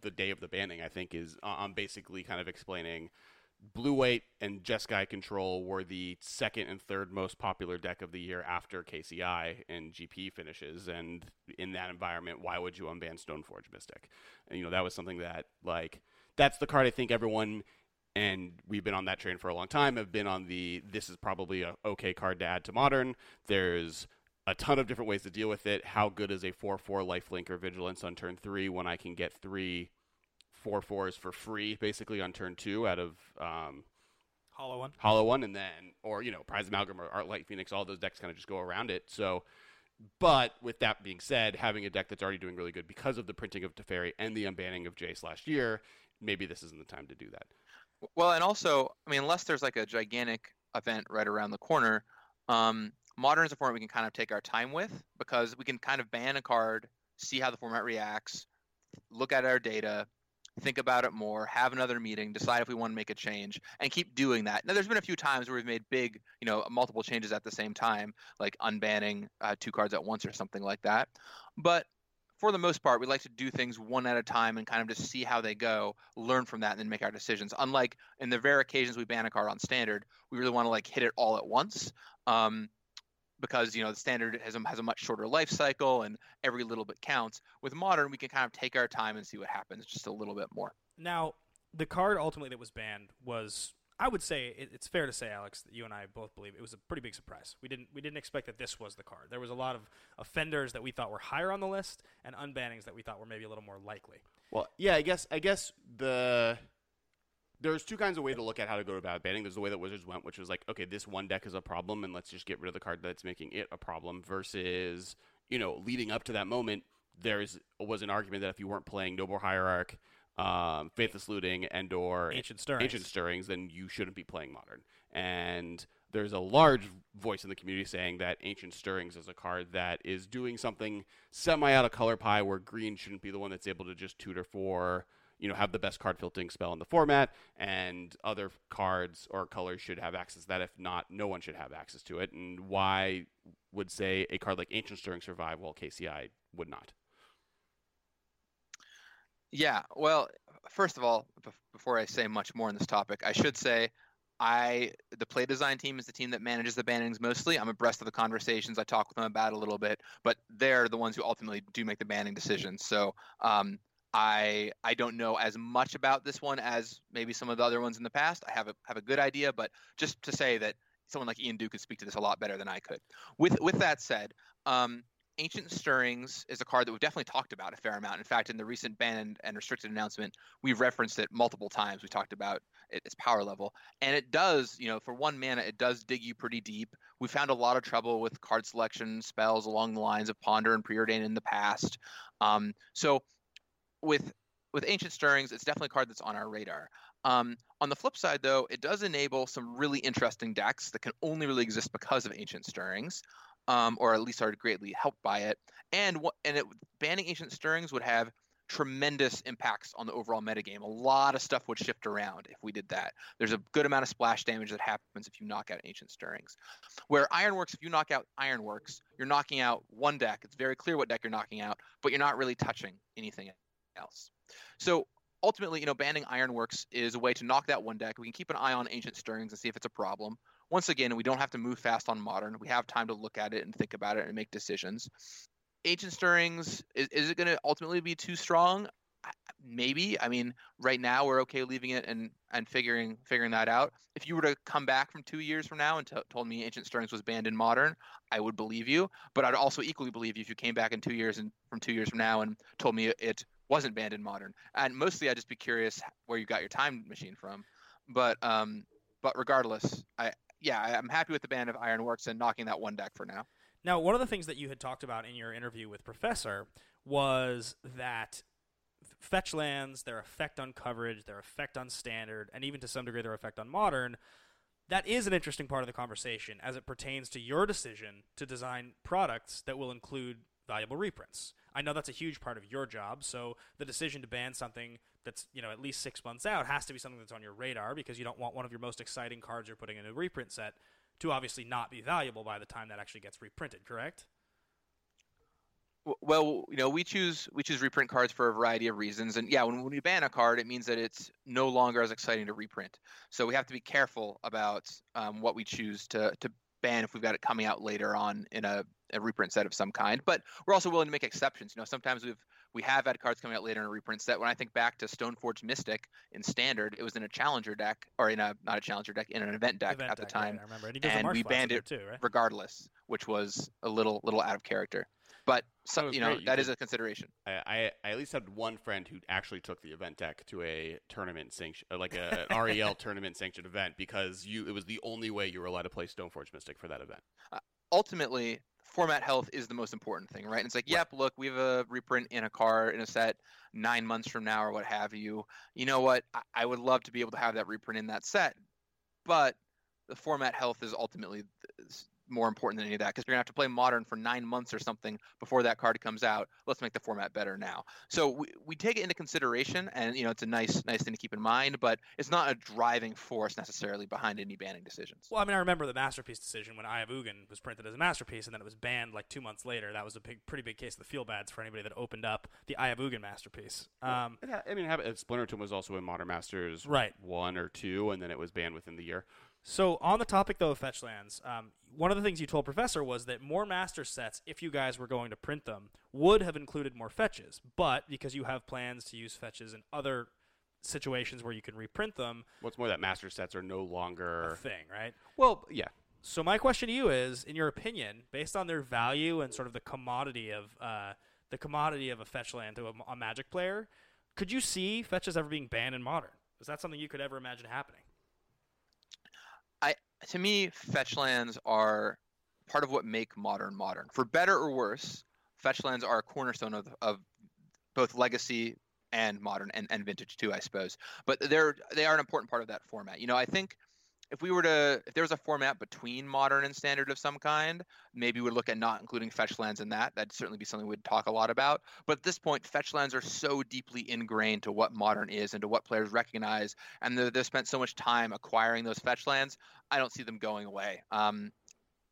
the day of the banning. I think is on basically kind of explaining Blue White and Jeskai Control were the second and third most popular deck of the year after KCI and GP finishes. And in that environment, why would you unban Stoneforge Mystic? And, you know, that was something that, like, that's the card I think everyone, and we've been on that train for a long time, have been on the this is probably a okay card to add to Modern. There's a ton of different ways to deal with it. How good is a 4 4 lifelink or vigilance on turn three when I can get three four fours for free, basically on turn two out of um,
Hollow One?
Hollow One, and then, or, you know, Prized Amalgam or Arclight Phoenix, all those decks kind of just go around it. So, but with that being said, having a deck that's already doing really good because of the printing of Teferi and the unbanning of Jace last year, maybe this isn't the time to do that.
Well, and also, I mean, unless there's like a gigantic event right around the corner, um, Modern is a format we can kind of take our time with because we can kind of ban a card, see how the format reacts, look at our data, think about it more, have another meeting, decide if we want to make a change, and keep doing that. Now, there's been a few times where we've made big, you know, multiple changes at the same time, like unbanning uh, two cards at once or something like that. But for the most part, we like to do things one at a time and kind of just see how they go, learn from that, and then make our decisions. Unlike in the rare occasions we ban a card on standard, we really want to like hit it all at once. Um, because you know the standard has a, has a much shorter life cycle and every little bit counts. With modern, we can kind of take our time and see what happens just a little bit more.
Now, the card ultimately that was banned was, I would say, it, it's fair to say, Alex, that you and I both believe it was a pretty big surprise. We didn't we didn't expect that this was the card. There was a lot of offenders that we thought were higher on the list and unbannings that we thought were maybe a little more likely.
Well, yeah, I guess I guess the there's two kinds of way to look at how to go about banning. There's the way that Wizards went, which was like, okay, this one deck is a problem, and let's just get rid of the card that's making it a problem. Versus, you know, leading up to that moment, there was an argument that if you weren't playing Noble Hierarch, um, Faithless Looting, and or
Ancient Stirrings.
Ancient Stirrings, then you shouldn't be playing Modern. And there's a large voice in the community saying that Ancient Stirrings is a card that is doing something semi out of color pie, where green shouldn't be the one that's able to just tutor for you know have the best card filtering spell in the format, and other cards or colors should have access to that. If not, no one should have access to it. And why would say a card like Ancient Stirring survive while KCI would not?
Yeah, well, first of all, before I say much more on this topic, I should say I the play design team is the team that manages the bannings mostly. I'm abreast of the conversations. I talk with them about a little bit, but they're the ones who ultimately do make the banning decisions. So um, I I don't know as much about this one as maybe some of the other ones in the past. I have a have a good idea, but just to say that someone like Ian Duke could speak to this a lot better than I could. With with that said, um, Ancient Stirrings is a card that we've definitely talked about a fair amount. In fact, in the recent ban and restricted announcement, we've referenced it multiple times. We talked about its power level, and it does, you know, for one mana, it does dig you pretty deep. We found a lot of trouble with card selection spells along the lines of Ponder and Preordain in the past. Um, so, with with Ancient Stirrings, it's definitely a card that's on our radar. Um, on the flip side, though, it does enable some really interesting decks that can only really exist because of Ancient Stirrings um, or at least are greatly helped by it. And and it, banning ancient stirrings would have tremendous impacts on the overall metagame. A lot of stuff would shift around if we did that. There's a good amount of splash damage that happens if you knock out ancient stirrings. Where Ironworks, if you knock out Ironworks, you're knocking out one deck. It's very clear what deck you're knocking out, but you're not really touching anything else. So ultimately, you know, banning Ironworks is a way to knock that one deck. We can keep an eye on ancient stirrings and see if it's a problem once again, we don't have to move fast on modern. We have time to look at it and think about it and make decisions. Ancient Stirrings, is, is it going to ultimately be too strong? Maybe. I mean, right now we're okay leaving it and and figuring figuring that out. If you were to come back from two years from now and t- told me Ancient Stirrings was banned in Modern, I would believe you. But I'd also equally believe you if you came back in two years and from two years from now and told me it wasn't banned in Modern. And mostly, I'd just be curious where you got your time machine from. But um, but regardless, I yeah, I'm happy with the ban of Ironworks and knocking that one deck for now.
Now, one of the things that you had talked about in your interview with Professor was that fetch lands, their effect on coverage, their effect on standard, and even to some degree their effect on modern, that is an interesting part of the conversation as it pertains to your decision to design products that will include valuable reprints. I know that's a huge part of your job, so the decision to ban something that's you know at least six months out has to be something that's on your radar because you don't want one of your most exciting cards you're putting in a reprint set to obviously not be valuable by the time that actually gets reprinted. Correct?
Well, you know, we choose we choose reprint cards for a variety of reasons, and yeah, when, when we ban a card, it means that it's no longer as exciting to reprint. So we have to be careful about um, what we choose to to ban if we've got it coming out later on in a, a reprint set of some kind. But we're also willing to make exceptions. You know, sometimes we've we have had cards coming out later in a reprint set. When I think back to Stoneforge Mystic in Standard, it was in a Challenger deck, or in a not a Challenger deck, in an event deck
event
at
deck,
the time,
right, I remember. And,
and we banned it
too, right?
regardless, which was a little little out of character. But so, you know
great. You
that
could-
is a consideration.
I, I, I at least had one friend who actually took the event deck to a tournament sanction, uh, like a [laughs] an REL tournament sanctioned event because you it was the only way you were allowed to play Stoneforge Mystic for that event.
Uh, ultimately format health is the most important thing, right? And it's like, yep, look, we have a reprint in a car in a set nine months from now or what have you. You know what? I, I would love to be able to have that reprint in that set, but the format health is ultimately more important than any of that because you're gonna have to play modern for nine months or something before that card comes out. Let's make the format better now. So we, we take it into consideration, and you know it's a nice nice thing to keep in mind, but it's not a driving force necessarily behind any banning decisions.
Well, I mean, I remember the masterpiece decision when Eye Ugin was printed as a masterpiece, and then it was banned like two months later. That was a big, pretty big case of the feel bads for anybody that opened up the Eye Ugin masterpiece. Um,
It ha- I mean, Splinter Twin was also in Modern Masters
Right.
one or two, and then it was banned within the year.
So on the topic though of fetch lands, um, one of the things you told Professor was that more master sets, if you guys were going to print them, would have included more fetches. But because you have plans to use fetches in other situations where you can reprint them,
What's more, that master sets are no longer a
thing, right?
Well, yeah.
So my question to you is, in your opinion, based on their value and sort of the commodity of uh, the commodity of a fetch land to a, a Magic player, could you see fetches ever being banned in Modern? Is that something you could ever imagine happening?
To me, fetch lands are part of what make modern modern. For better or worse, fetch lands are a cornerstone of, of both legacy and modern and, and vintage too, I suppose. But they're they are an important part of that format. You know, I think if we were to if there was a format between modern and standard of some kind maybe we'd look at not including fetch lands in that. That'd certainly be something we'd talk a lot about. But at this point fetch lands are so deeply ingrained to what modern is and to what players recognize and they've spent so much time acquiring those fetch lands i don't see them going away. Um,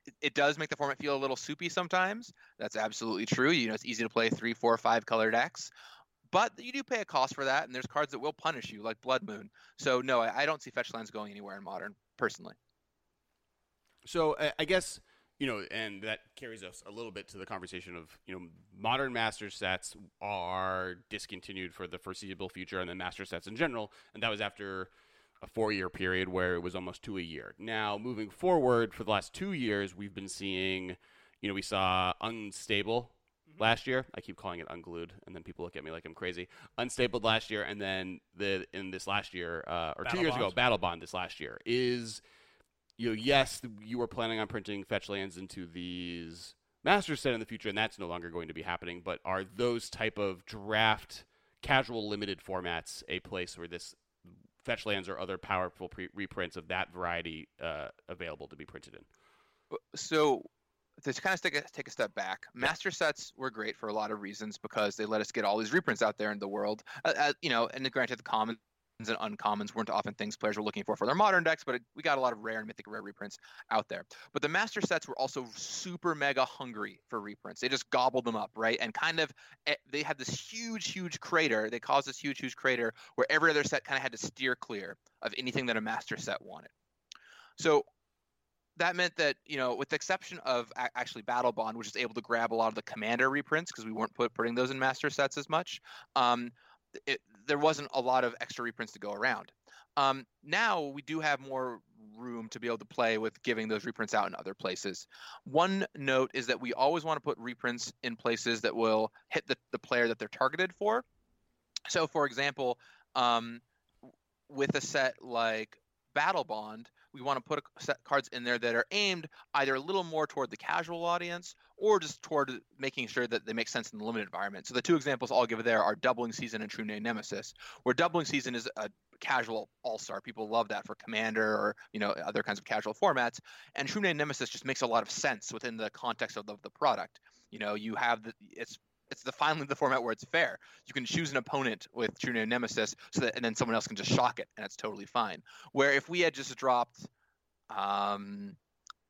it, it does make the format feel a little soupy sometimes. That's absolutely true. You know it's easy to play three four five color decks. But you do pay a cost for that, and there's cards that will punish you, like Blood Moon. So no, I, I don't see fetch lands going anywhere in Modern personally.
So I guess you know, and that carries us a little bit to the conversation of you know, modern master sets are discontinued for the foreseeable future, and then master sets in general, and that was after a four-year period where it was almost two a year. Now, moving forward, for the last two years, we've been seeing, you know, we saw unstable. Last year. I keep calling it unglued, and then people look at me like I'm crazy. Unstapled last year, and then the in this last year, uh, or Battle two years ago, Battle Bond this last year is, you know, yes, you were planning on printing fetch lands into these master set in the future, and that's no longer going to be happening. But are those type of draft casual limited formats a place where this fetch lands or other powerful pre- reprints of that variety uh, available to be printed in?
So to kind of take a, take a step back, master sets were great for a lot of reasons because they let us get all these reprints out there in the world. Uh, uh, you know, and granted, the commons and uncommons weren't often things players were looking for for their modern decks, but it, we got a lot of rare and mythic rare reprints out there. But the master sets were also super mega hungry for reprints. They just gobbled them up, right? And kind of eh, they had this huge, huge crater. They caused this huge, huge crater where every other set kind of had to steer clear of anything that a master set wanted. So that meant that you know, with the exception of a- actually Battle Bond, which is able to grab a lot of the Commander reprints because we weren't put, putting those in Master sets as much, um, it, there wasn't a lot of extra reprints to go around. Um, now we do have more room to be able to play with giving those reprints out in other places. One note is that we always want to put reprints in places that will hit the, the player that they're targeted for. So, for example, um, with a set like Battle Bond, we want to put cards in there that are aimed either a little more toward the casual audience or just toward making sure that they make sense in the limited environment. So the two examples I'll give there are Doubling Season and True Name Nemesis, where Doubling Season is a casual all-star. People love that for Commander or you know other kinds of casual formats, and True Name Nemesis just makes a lot of sense within the context of the, the product. You know, you have the it's it's the finally the format where it's fair. You can choose an opponent with True Name Nemesis, so that and then someone else can just shock it, and it's totally fine. Where if we had just dropped, um,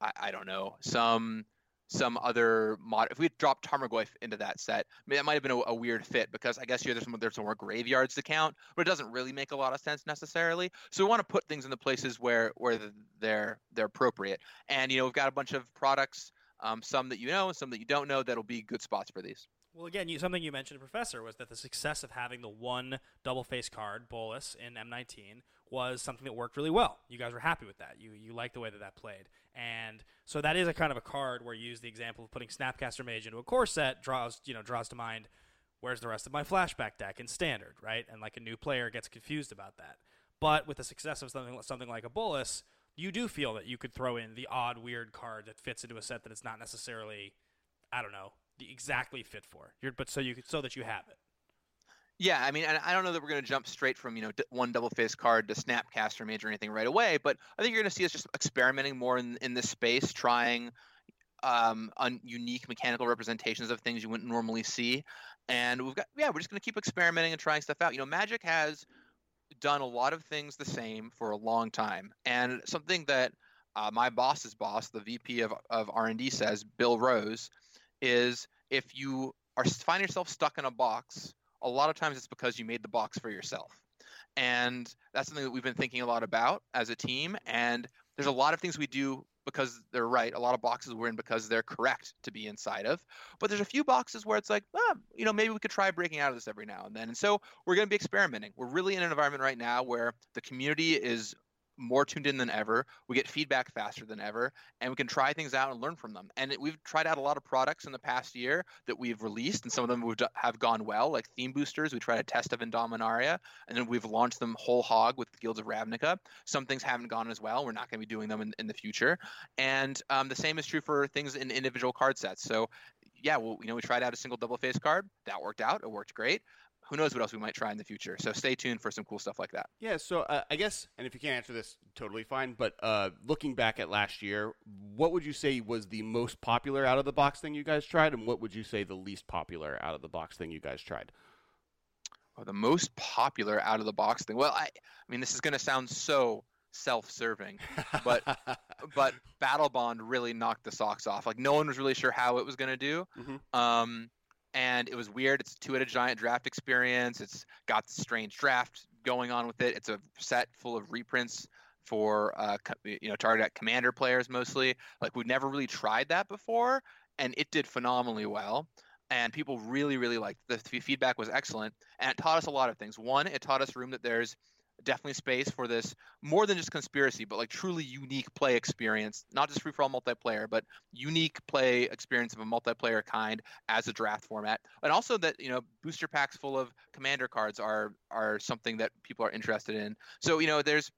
I, I don't know, some some other mod. If we had dropped Tarmogoyf into that set, I mean, that might have been a, a, weird fit because I guess here there's some there's some more graveyards to count, but it doesn't really make a lot of sense necessarily. So we want to put things in the places where where they're they're appropriate. And you know we've got a bunch of products, um, some that you know, some that you don't know, that'll be good spots for these.
Well, again, you, something you mentioned, Professor, was that the success of having the one double face card, Bolas in M19 was something that worked really well. You guys were happy with that. You you liked the way that that played, and so that is a kind of a card where you use the example of putting Snapcaster Mage into a core set draws you know draws to mind where's the rest of my flashback deck in standard, right? And like a new player gets confused about that. But with the success of something something like a Bolas, you do feel that you could throw in the odd weird card that fits into a set that it's not necessarily, I don't know, exactly fit for. You're, but so you so that you have it.
Yeah, I mean, I don't know that we're going to jump straight from you know one double face card to Snapcaster Mage or anything right away, but I think you're going to see us just experimenting more in in this space, trying um, unique mechanical representations of things you wouldn't normally see, and we've got yeah, we're just going to keep experimenting and trying stuff out. You know, Magic has done a lot of things the same for a long time, and something that uh, my boss's boss, the VP of of R and D, says, Bill Rose is if you are find yourself stuck in a box, a lot of times it's because you made the box for yourself. And that's something that we've been thinking a lot about as a team. And there's a lot of things we do because they're right. A lot of boxes we're in because they're correct to be inside of. But there's a few boxes where it's like, ah, you know, maybe we could try breaking out of this every now and then. And so we're going to be experimenting. We're really in an environment right now where the community is more tuned in than ever. We get feedback faster than ever, and we can try things out and learn from them. And it, we've tried out a lot of products in the past year that we've released, and some of them would have gone well, like theme boosters. We tried a test of in Dominaria, and then we've launched them whole hog with Guilds of Ravnica. Some things haven't gone as well. We're not going to be doing them in, in the future. And um, the same is true for things in individual card sets. So yeah, well, you know, we tried out a single double face card. That worked out. It worked great who knows what else we might try in the future. So stay tuned for some cool stuff like that.
Yeah, so uh, I guess, and if you can't answer this, totally fine. But uh, looking back at last year, what would you say was the most popular out of the box thing you guys tried, and what would you say the least popular out of the box thing you guys tried?
Oh, the most popular out of the box thing. Well, I, I mean, this is going to sound so self-serving, but [laughs] but Battle Bond really knocked the socks off. Like no one was really sure how it was going to do.
Mhm.
Um, and it was weird. It's a two-headed giant draft experience. It's got strange draft going on with it. It's a set full of reprints for uh, co- you know targeted at commander players mostly. Like we've never really tried that before, and it did phenomenally well. And people really, really liked the feedback was excellent, and it taught us a lot of things. One, it taught us room that there's definitely space for this more than just conspiracy, but like truly unique play experience, not just free for all multiplayer, but unique play experience of a multiplayer kind as a draft format. And also that, you know, booster packs full of commander cards are are something that people are interested in. So, you know, there's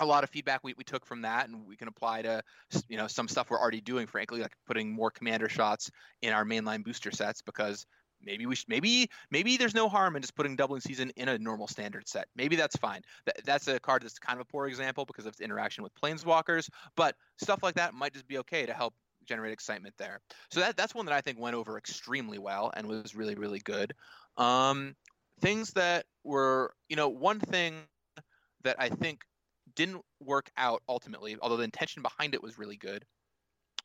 a lot of feedback we, we took from that and we can apply to you know some stuff we're already doing frankly like putting more commander shots in our mainline booster sets because maybe we should, maybe maybe there's no harm in just putting doubling season in a normal standard set. Maybe that's fine. That, that's a card that's kind of a poor example because of its interaction with planeswalkers, but stuff like that might just be okay to help generate excitement there. So that that's one that I think went over extremely well and was really really good. Um, things that were you know one thing that I think didn't work out ultimately, although the intention behind it was really good,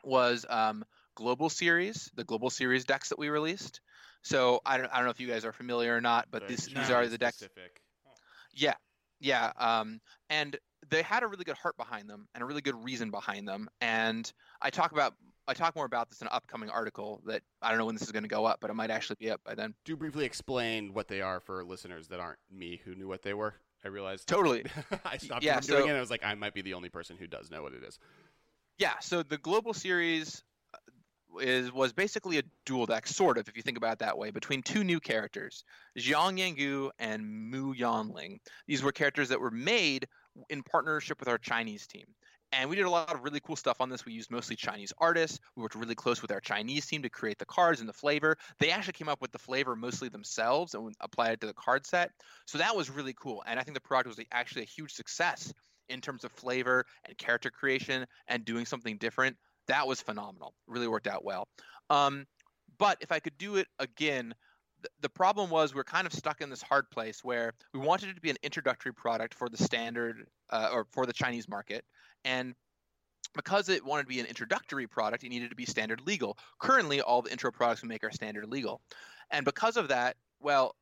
was um, global series, the global series decks that we released. So I don't, I don't know if you guys are familiar or not, but
Very
these are the decks.
specific.
Yeah, yeah. Um, and they had a really good heart behind them and a really good reason behind them. And I talk about I talk more about this in an upcoming article that I don't know when this is going to go up, but it might actually be up by then.
Do briefly explain what they are for listeners that aren't me who knew what they were. I realized
Totally. [laughs]
I stopped
Yeah,
doing
so-
it. and I was like, I might be the only person who does know what it is.
Yeah, so the global series is was basically a dual deck, sort of, if you think about it that way, between two new characters, Jiang Yanggu and Mu Yanling. These were characters that were made in partnership with our Chinese team. And we did a lot of really cool stuff on this. We used mostly Chinese artists. We worked really close with our Chinese team to create the cards and the flavor. They actually came up with the flavor mostly themselves and applied it to the card set. So that was really cool. And I think the product was actually a huge success in terms of flavor and character creation and doing something different. That was phenomenal. Really worked out well. Um, but if I could do it again, th- the problem was we're kind of stuck in this hard place where we wanted it to be an introductory product for the standard uh, or for the Chinese market, and because it wanted to be an introductory product, it needed to be standard legal. Currently, all the intro products we make are standard legal, and because of that, well,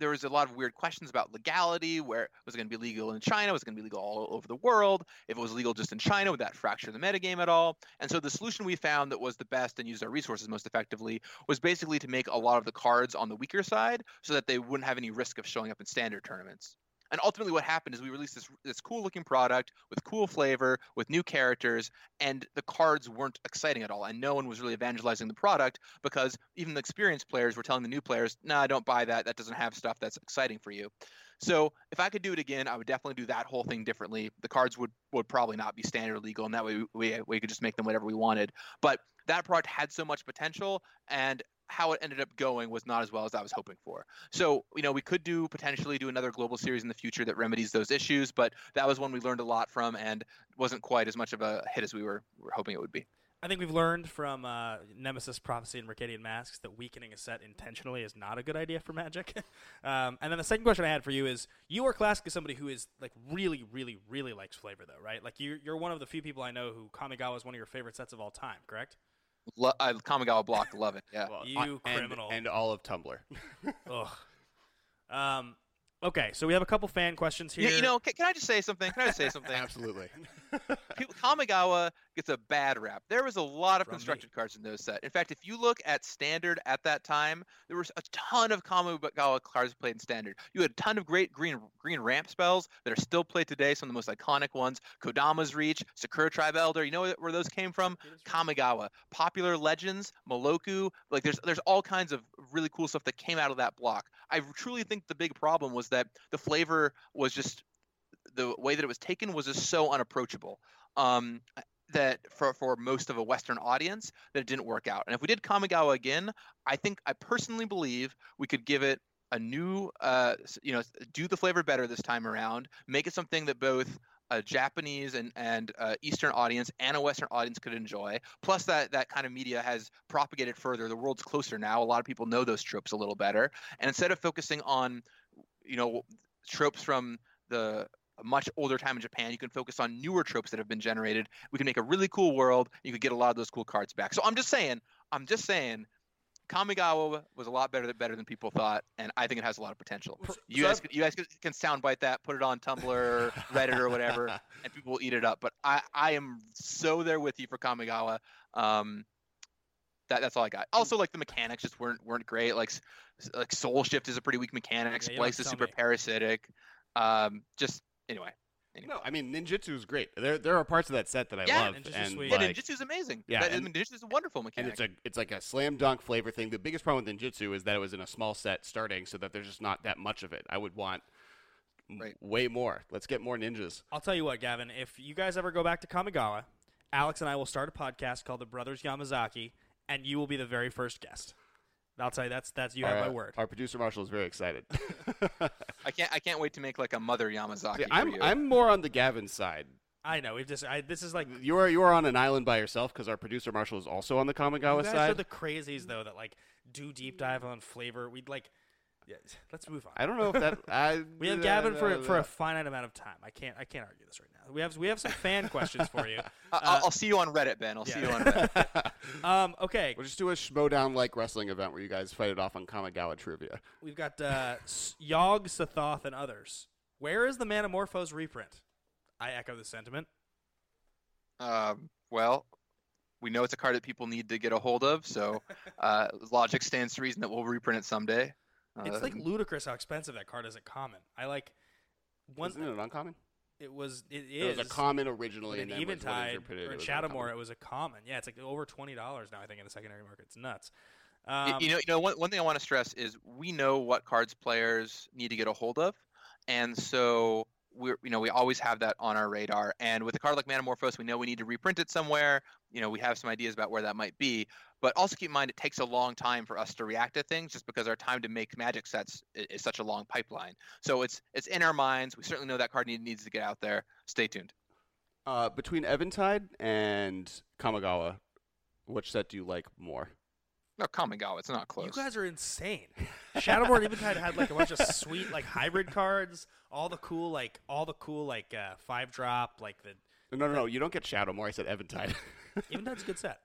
there was a lot of weird questions about legality. Where was it going to be legal in China? Was it going to be legal all over the world? If it was legal just in China, would that fracture the metagame at all? And so the solution we found that was the best and used our resources most effectively was basically to make a lot of the cards on the weaker side so that they wouldn't have any risk of showing up in standard tournaments. And ultimately, what happened is we released this this cool looking product with cool flavor, with new characters, and the cards weren't exciting at all. And no one was really evangelizing the product because even the experienced players were telling the new players, "Nah, don't buy that. That doesn't have stuff that's exciting for you." So if I could do it again, I would definitely do that whole thing differently. The cards would would probably not be standard legal, and that way we we could just make them whatever we wanted. But that product had so much potential, and how it ended up going was not as well as I was hoping for. So, you know, we could do potentially do another global series in the future that remedies those issues, but that was one we learned a lot from and wasn't quite as much of a hit as we were, were hoping it would be.
I think we've learned from uh, Nemesis Prophecy and Mercadian Masques that weakening a set intentionally is not a good idea for Magic. [laughs] um, and then the second question I had for you is: you are classically somebody who is like really, really, really likes flavor, though, right? Like you're, you're one of the few people I know who Kamigawa is one of your favorite sets of all time, correct?
Lo- I, Kamigawa block, love it. Yeah.
Well,
You
and-
criminal.
And, all of Tumblr. [laughs]
Ugh. Um, okay, so we have a couple fan questions
You,
here.
you know, can, can I just say something? Can I just say something? [laughs]
Absolutely. [laughs]
People, Kamigawa gets a bad rap. There was a lot of
From me.
constructed cards in those set. In fact, if you look at standard at that time, there was a ton of Kamigawa cards played in standard. You had a ton of great green green ramp spells that are still played today. Some of the most iconic ones: Kodama's Reach, Sakura Tribe Elder. You know where- those came from? Kamigawa, popular legends, Meloku. Like there's there's all kinds of really cool stuff that came out of that block. I truly think the big problem was that the flavor was just the way that it was taken was just so unapproachable. Um, that for, for most of a Western audience, that it didn't work out. And if we did Kamigawa again, I think I personally believe we could give it a new, uh, you know, do the flavor better this time around. Make it something that both a Japanese and and uh, Eastern audience and a Western audience could enjoy. Plus, that that kind of media has propagated further. The world's closer now. A lot of people know those tropes a little better. And instead of focusing on, you know, tropes from the a much older time in Japan, you can focus on newer tropes that have been generated. We can make a really cool world. You could get a lot of those cool cards back. So I'm just saying, I'm just saying, Kamigawa was a lot better than better than people thought, and I think it has a lot of potential. You guys, you guys can soundbite that, put it on Tumblr, Reddit, or whatever, [laughs] and people will eat it up. But I, I am so there with you for Kamigawa. Um, that, that's all I got. Also, like the mechanics just weren't weren't great. Like like Soul Shift is a pretty weak mechanic.
Yeah,
Splice is super
me.
parasitic. Um, just anyway. anyway.
No, I mean ninjutsu is great. There there are parts of that set that I
Yeah,
love,
Ninjutsu's
and
sweet.
Yeah,
like,
ninjutsu's amazing.
Yeah,
that,
and-
ninjutsu is a wonderful mechanic.
and
mechanic.
it's a it's like a slam dunk flavor thing. The biggest problem with ninjutsu is that it was in a small set starting, so that there's just not that much of it. I would want m-
Right.
way more. Let's get more ninjas.
I'll tell you what, Gavin. If you guys ever go back to Kamigawa, Alex and I will start a podcast called The Brothers Yamazaki, and you will be the very first guest. I'll tell you that's that's you have my word.
Our producer Marshall is very excited. [laughs]
I can't I can't wait to make like a mother Yamazaki.
See, I'm
you.
I'm more on the Gavin side.
I know we've just I, this is like
You are you are on an island by yourself because our producer Marshall is also on the Kamigawa
you guys
side.
are the crazies though that like do deep dive on flavor. We'd like yeah, let's move on.
I don't know if that I, [laughs]
We have [laughs] Gavin for for a finite amount of time. I can't I can't argue this right now. We have we have some fan questions for you. [laughs]
I-
Uh,
I'll, I'll see you on Reddit, Ben. I'll see you on Reddit. [laughs]
Um, okay,
We'll just do a schmodown like wrestling event where you guys fight it off on Kamigawa trivia.
we've got uh, S- Yogg, Sathoth, and others. Where is the Manamorphose reprint? I echo the sentiment.
Um, well, we know it's a card that people need to get a hold of, so [laughs] uh, logic stands to reason that we'll reprint it someday. Uh,
It's like ludicrous how expensive that card is at common. I like one.
Isn't it uncommon?
It was. It
It
is.
was a common
but
originally,
in
and then was when it
Eventide or
it
in
was
Shadowmoor, it was a common. Yeah, it's like over twenty dollars now. I think in the secondary market, it's nuts. Um,
you know, you know, one, one thing I want to stress is we know what cards players need to get a hold of, and so we're, you know, we always have that on our radar. And with a card like Manamorphose, we know we need to reprint it somewhere. You know, we have some ideas about where that might be, but also keep in mind it takes a long time for us to react to things, just because our time to make Magic sets is, is such a long pipeline. So it's it's in our minds. We certainly know that card need, needs to get out there. Stay tuned.
Uh, between Eventide and Kamigawa, which set do you like more?
No, Kamigawa, it's not close.
You guys are insane. Shadowmoor and Eventide had like a bunch of sweet like hybrid cards, all the cool like all the cool like uh, five drop like the
No, no, no. You don't get Shadowmoor. I said Eventide. [laughs]
Eventide's a good set.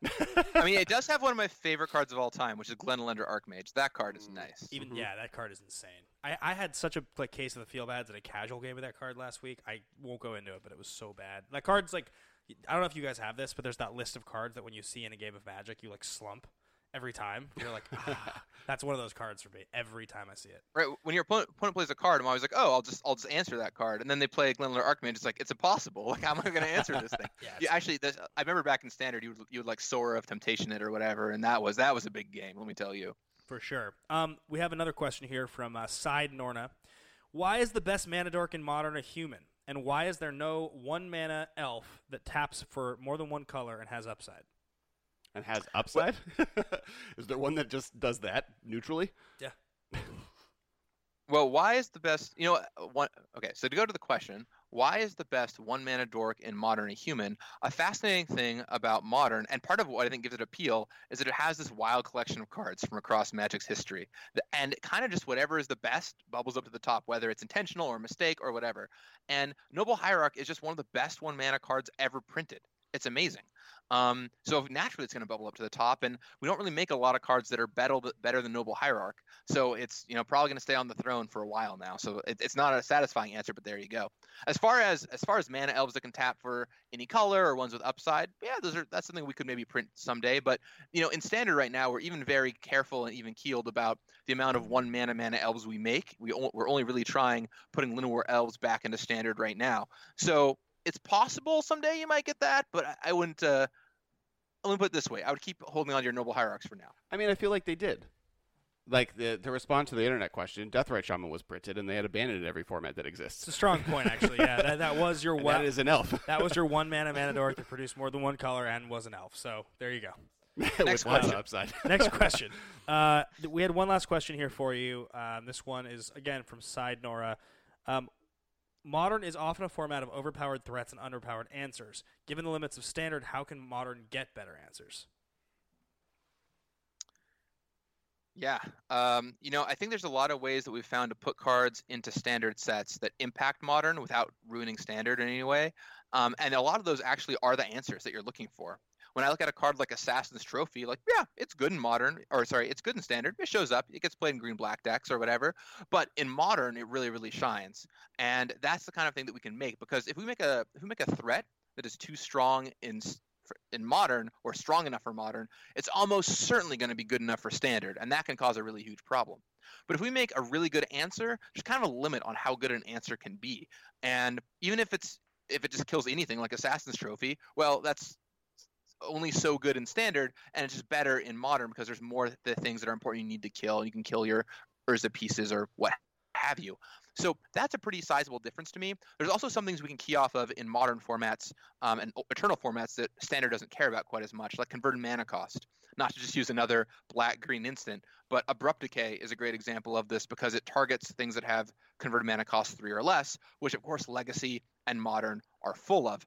I mean, it does have one of my favorite cards of all time, which is Glen Elendra Archmage. That card is nice.
Even
Mhm.
yeah, that card is insane. I, I had such a like case of the feel bads at a casual game of that card last week. I won't go into it, but it was so bad. That card's like I don't know if you guys have this, but there's that list of cards that when you see in a game of Magic, you like slump every time. You're like, ah, that's one of those cards for me every time I see it.
Right when your opponent, opponent plays a card, I'm always like, oh, I'll just I'll just answer that card, and then they play Glen Elendra Archmage. It's like it's impossible. [laughs] Like how am I going to answer this thing? [laughs]
Yeah,
Yeah, actually, this, I remember back in Standard, you would you would like Sower of Temptation it or whatever, and that was that was a big game. Let me tell you.
For sure. Um, we have another question here from uh, Side Norna. Why is the best mana dork in Modern a human? And why is there no one mana elf that taps for more than one color and has upside?
And has upside. [laughs] is there one that just does that neutrally? Yeah. [laughs]
well, why is the best? You know, uh, one. Okay, so to go to the question, why is the best one mana dork in Modern a human? A fascinating thing about Modern, and part of what I think gives it appeal, is that it has this wild collection of cards from across Magic's history, and kind of just whatever is the best bubbles up to the top, whether it's intentional or a mistake or whatever. And Noble Hierarch is just one of the best one mana cards ever printed. It's amazing. Um, so naturally, it's going to bubble up to the top, and we don't really make a lot of cards that are better better than Noble Hierarch. So it's you know probably going to stay on the throne for a while now. So it, it's not a satisfying answer, but there you go. As far as as far as mana elves that can tap for any color or ones with upside, yeah, those are that's something we could maybe print someday. But you know, in standard right now, we're even very careful and even keeled about the amount of one mana mana elves we make. We o- we're only really trying putting Llanowar elves back into standard right now. So it's possible someday you might get that, but I, I wouldn't. Uh, let me put it this way: I would keep holding on to your noble hierarchs for now.
I mean, I feel like they did. Like the to respond to the internet question, Deathrite Shaman was printed, and they had abandoned every format that exists.
It's a strong point, actually. Yeah, that, that was your [laughs]
And
one.
that is an elf.
that was your one mana [laughs] mana dork that produced more than one color and was an elf. So there you go. [laughs]
Next
With lots of
question.
upside.
Next question. Uh, th- we had one last question here for you. Um, this one is again from Side Nora. Um, modern is often a format of overpowered threats and underpowered answers. Given the limits of standard, how can modern get better answers?
Yeah. Um, you know, I think there's a lot of ways that we've found to put cards into standard sets that impact modern without ruining standard in any way. Um, and a lot of those actually are the answers that you're looking for. When I look at a card like Assassin's Trophy, like, yeah, it's good in modern, or sorry, it's good in standard. It shows up, it gets played in green black decks or whatever. But in modern, it really, really shines. And that's the kind of thing that we can make because if we make a if we make a threat that is too strong in in modern or strong enough for modern, it's almost certainly going to be good enough for standard, and that can cause a really huge problem. But if we make a really good answer, there's kind of a limit on how good an answer can be. And even if it's if it just kills anything like Assassin's Trophy, well, that's only so good in standard, and it's just better in modern because there's more the things that are important you need to kill. You can kill your Urza pieces or what have you. So that's a pretty sizable difference to me. There's also some things we can key off of in modern formats um, and eternal formats that standard doesn't care about quite as much, like converted mana cost. Not to just use another black green instant, but abrupt decay is a great example of this because it targets things that have converted mana cost three or less, which of course legacy and modern are full of.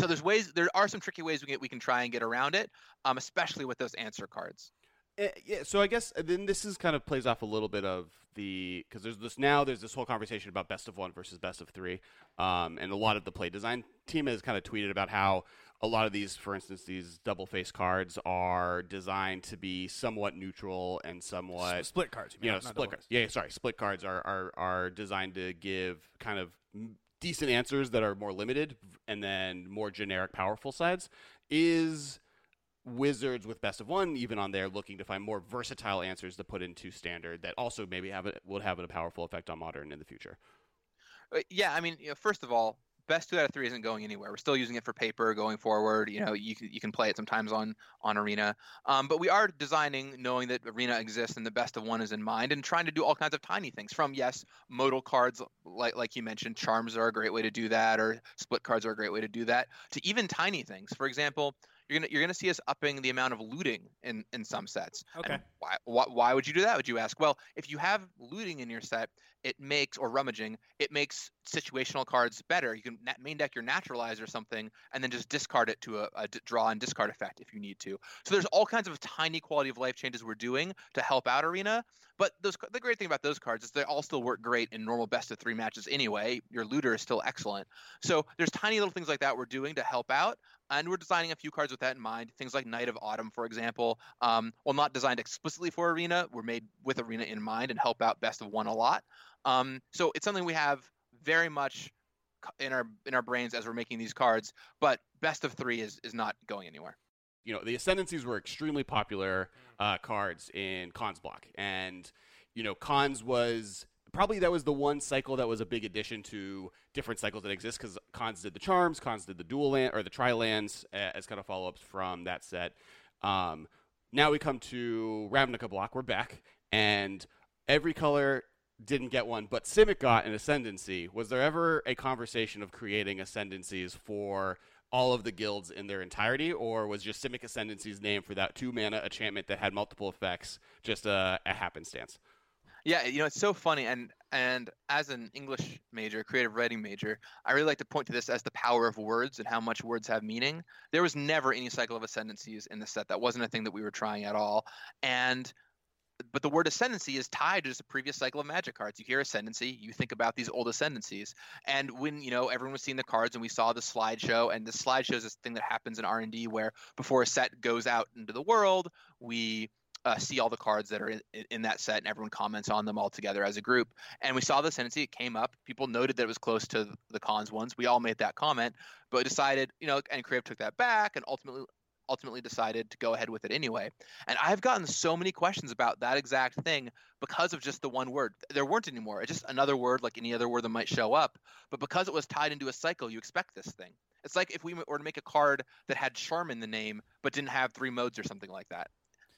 So there's ways, there are some tricky ways we can we can try and get around it, um, especially with those answer cards.
Uh, yeah, so I guess uh, then this is kind of plays off a little bit of the because there's this now there's this whole conversation about best of one versus best of three, um, and a lot of the play design team has kind of tweeted about how a lot of these, for instance, these double face cards are designed to be somewhat neutral and somewhat
S- split cards.
you know, split cards. Yeah, sorry, split cards are, are are designed to give kind of m- decent answers that are more limited and then more generic, powerful sides. Is Wizards with best of one even on there looking to find more versatile answers to put into standard that also maybe have it would have a powerful effect on modern in the future.
Uh, Yeah, I mean, you know, first of all, best two out of three isn't going anywhere. We're still using it for paper going forward. You know, you can, you can play it sometimes on on Arena, um, but we are designing knowing that Arena exists and the best of one is in mind, and trying to do all kinds of tiny things. From yes, modal cards like like you mentioned, charms are a great way to do that, or split cards are a great way to do that. To even tiny things. For example, you're gonna you're gonna see us upping the amount of looting in in some sets. And
Okay.
why, why why would you do that? Would you ask? Well, if you have looting in your set, it makes or rummaging, it makes situational cards better. You can main deck your naturalize or something, and then just discard it to a draw and discard effect if you need to. So there's all kinds of tiny quality of life changes we're doing to help out Arena. But those the great thing about those cards is they all still work great in normal best of three matches anyway. Your looter is still excellent. So there's tiny little things like that we're doing to help out. And we're designing a few cards with that in mind. Things like Knight of Autumn, for example. Um, well, not designed explicitly for Arena, were made with Arena in mind and help out Best of One a lot. Um, so it's something we have very much in our in our brains as we're making these cards. But Best of Three is is not going anywhere.
you know the ascendancies were extremely popular uh, cards in Khans block and you know Khans was probably that was the one cycle that was a big addition to different cycles that exist because Khans did the charms Khans did the dual land or the tri lands uh, as kind of follow-ups from that set um, now we come to ravnica block we're back and every color didn't get one, but Simic got an ascendancy. Was there ever a conversation of creating ascendancies for all of the guilds in their entirety, or was just Simic Ascendancy's name for that two mana enchantment that had multiple effects just a, a happenstance?
Yeah, you know it's so funny, and and as an English major, creative writing major, I really like to point to this as the power of words and how much words have meaning. There was never any cycle of ascendancies in the set. That wasn't a thing that we were trying at all, and but the word ascendancy is tied to just a previous cycle of magic cards. You hear ascendancy, you think about these old ascendancies. And when you know everyone was seeing the cards and we saw the slideshow, and the slideshow is this thing that happens in R and D where before a set goes out into the world, we uh, see all the cards that are in, in that set and everyone comments on them all together as a group. And we saw the ascendancy, it came up. People noted that it was close to the Khans ones. We all made that comment, but decided, you know, and Crave took that back and ultimately ultimately decided to go ahead with it anyway. And I've gotten so many questions about that exact thing because of just the one word. There weren't anymore. It's just another word like any other word that might show up. But because it was tied into a cycle, you expect this thing. It's like if we were to make a card that had charm in the name but didn't have three modes or something like that.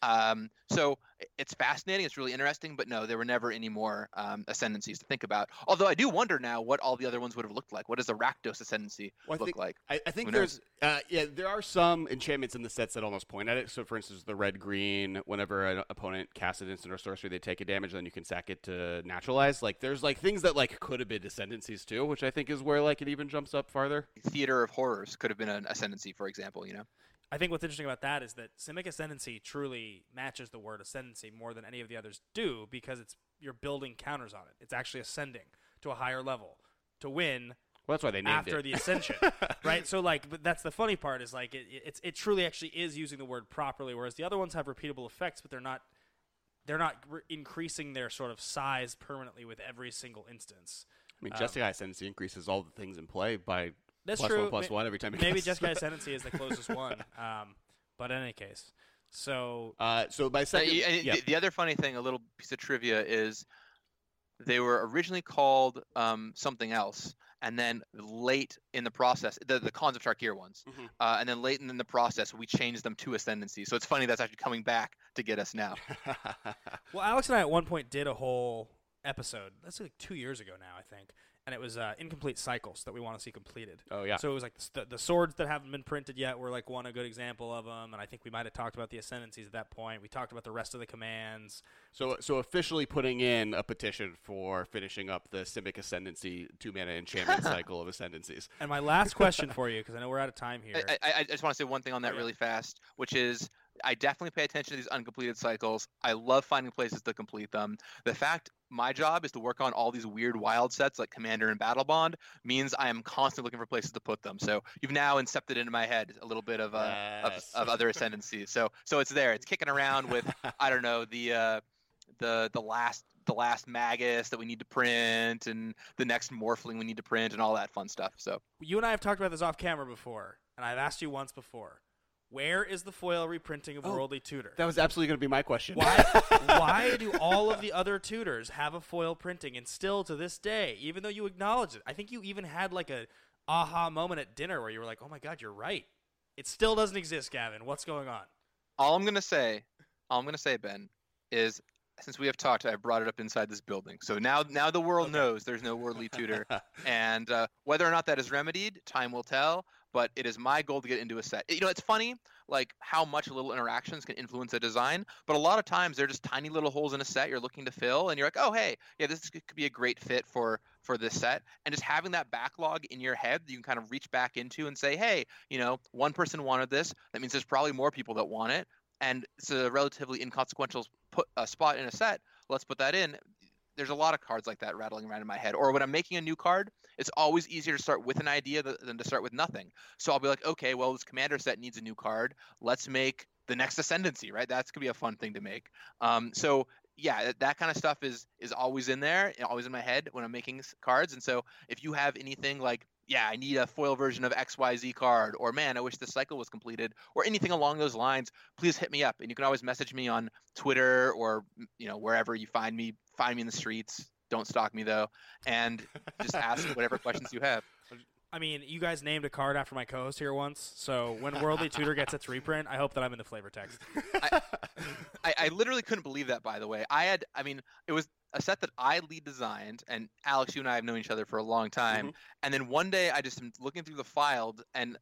Um, so it's fascinating. It's really interesting. But no, there were never any more um, ascendancies to think about. Although I do wonder now what all the other ones would have looked like. What does a Rakdos ascendancy
Well,
look
think-
like?
I, I think
Who
there's uh, yeah there are some enchantments in the sets that almost point at it. So for instance, the red green. Whenever an opponent casts an instant or sorcery, they take a damage, then you can sack it to naturalize. Like there's like things that like could have been ascendancies too, which I think is where like it even jumps up farther.
Theater of Horrors could have been an ascendancy, for example. You know.
I think what's interesting about that is that Simic Ascendancy truly matches the word ascendancy more than any of the others do because it's you're building counters on it. It's actually ascending to a higher level to win
Well, that's why they named
after
it.
the ascension, [laughs] right? So like, but that's the funny part is like it, it's it truly actually is using the word properly, whereas the other ones have repeatable effects, but they're not they're not re- increasing their sort of size permanently with every single instance.
I mean,
um,
Jeskai Ascendancy increases all the things in play by
That's
plus
true.
one plus
Ma-
one every time. It
Maybe
casts.
Jeskai [laughs] Ascendancy is the closest one, um, but in any case, so
Uh, so my
Uh,
second,
y- and
yeah.
the, the other funny thing, a little piece of trivia, is they were originally called um, something else, and then late in the process, the the Khans of Tarkir ones,
Mhm.
uh, and then late in the process, we changed them to Ascendancy. So it's funny that's actually coming back to get us now. [laughs]
Well, Alex and I at one point did a whole episode. That's like two years ago now, I think, and it was uh, incomplete cycles that we want to see completed.
oh yeah.
So it was like the, the swords that haven't been printed yet were like one a good example of them, and I think we might have talked about the ascendancies at that point. We talked about the rest of the commands.
So, so officially putting in a petition for finishing up the Simic Ascendancy two mana enchantment [laughs] cycle of Ascendancies.
And my last question for you, because I know we're out of time here.
I, I, I just want to say one thing on that
yeah.
really fast, which is I definitely pay attention to these uncompleted cycles. I love finding places to complete them. The fact my job is to work on all these weird wild sets like Commander and Battle Bond means I am constantly looking for places to put them. So you've now incepted into my head a little bit of uh,
Yes.
of, of other ascendancies. So so it's there. It's kicking around with I don't know the uh, the the last the last magus that we need to print and the next morphling we need to print and all that fun stuff. So
you and I have talked about this off camera before, and I've asked you once before. Where is the foil reprinting of
Oh,
Worldly Tutor?
That was absolutely going to be my question.
Why, [laughs] why do all of the other tutors have a foil printing and still to this day, even though you acknowledge it, I think you even had like a aha moment at dinner where you were like, oh my God, you're right. It still doesn't exist, Gavin. What's going on?
all I'm gonna say, all I'm gonna say, Ben, is since we have talked, I brought it up inside this building. So now, now the world
Okay.
knows there's no worldly tutor, [laughs] and uh, whether or not that is remedied, time will tell. But it is my goal to get into a set. You know, it's funny, like how much little interactions can influence a design. But a lot of times they're just tiny little holes in a set you're looking to fill, and you're like, oh hey, yeah, this could be a great fit for for this set. And just having that backlog in your head, that you can kind of reach back into and say, hey, you know, one person wanted this. That means there's probably more people that want it and it's a relatively inconsequential put uh, a spot in a set. Let's put that in. There's a lot of cards like that rattling around in my head. Or when I'm making a new card, it's always easier to start with an idea than to start with nothing. So I'll be like, okay, well, this commander set needs a new card. Let's make the next ascendancy, right? That's gonna be a fun thing to make. Um, so yeah, that, that kind of stuff is is always in there, always in my head when I'm making cards. And so if you have anything like yeah, I need a foil version of XYZ card, or man, I wish this cycle was completed, or anything along those lines, please hit me up. And you can always message me on Twitter or mm, you know wherever you find me. Find me in the streets. Don't stalk me though, and just ask whatever questions you have.
I mean, you guys named a card after my co-host here once, so when Worldly Tutor gets its reprint, I hope that I'm in the flavor text.
I, I literally couldn't believe that. By the way, I had. I mean, it was a set that I lead designed, and Alex, you and I have known each other for a long time.
Mhm.
And then one day, I just am looking through the file, and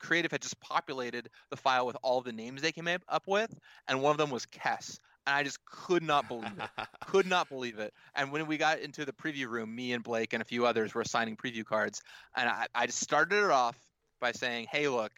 Creative had just populated the file with all the names they came up- up with, and one of them was Kess, and I just could not believe it. [laughs] could not believe it. And when we got into the preview room, me and Blake and a few others were assigning preview cards, and I, I just started it off by saying, "Hey, look."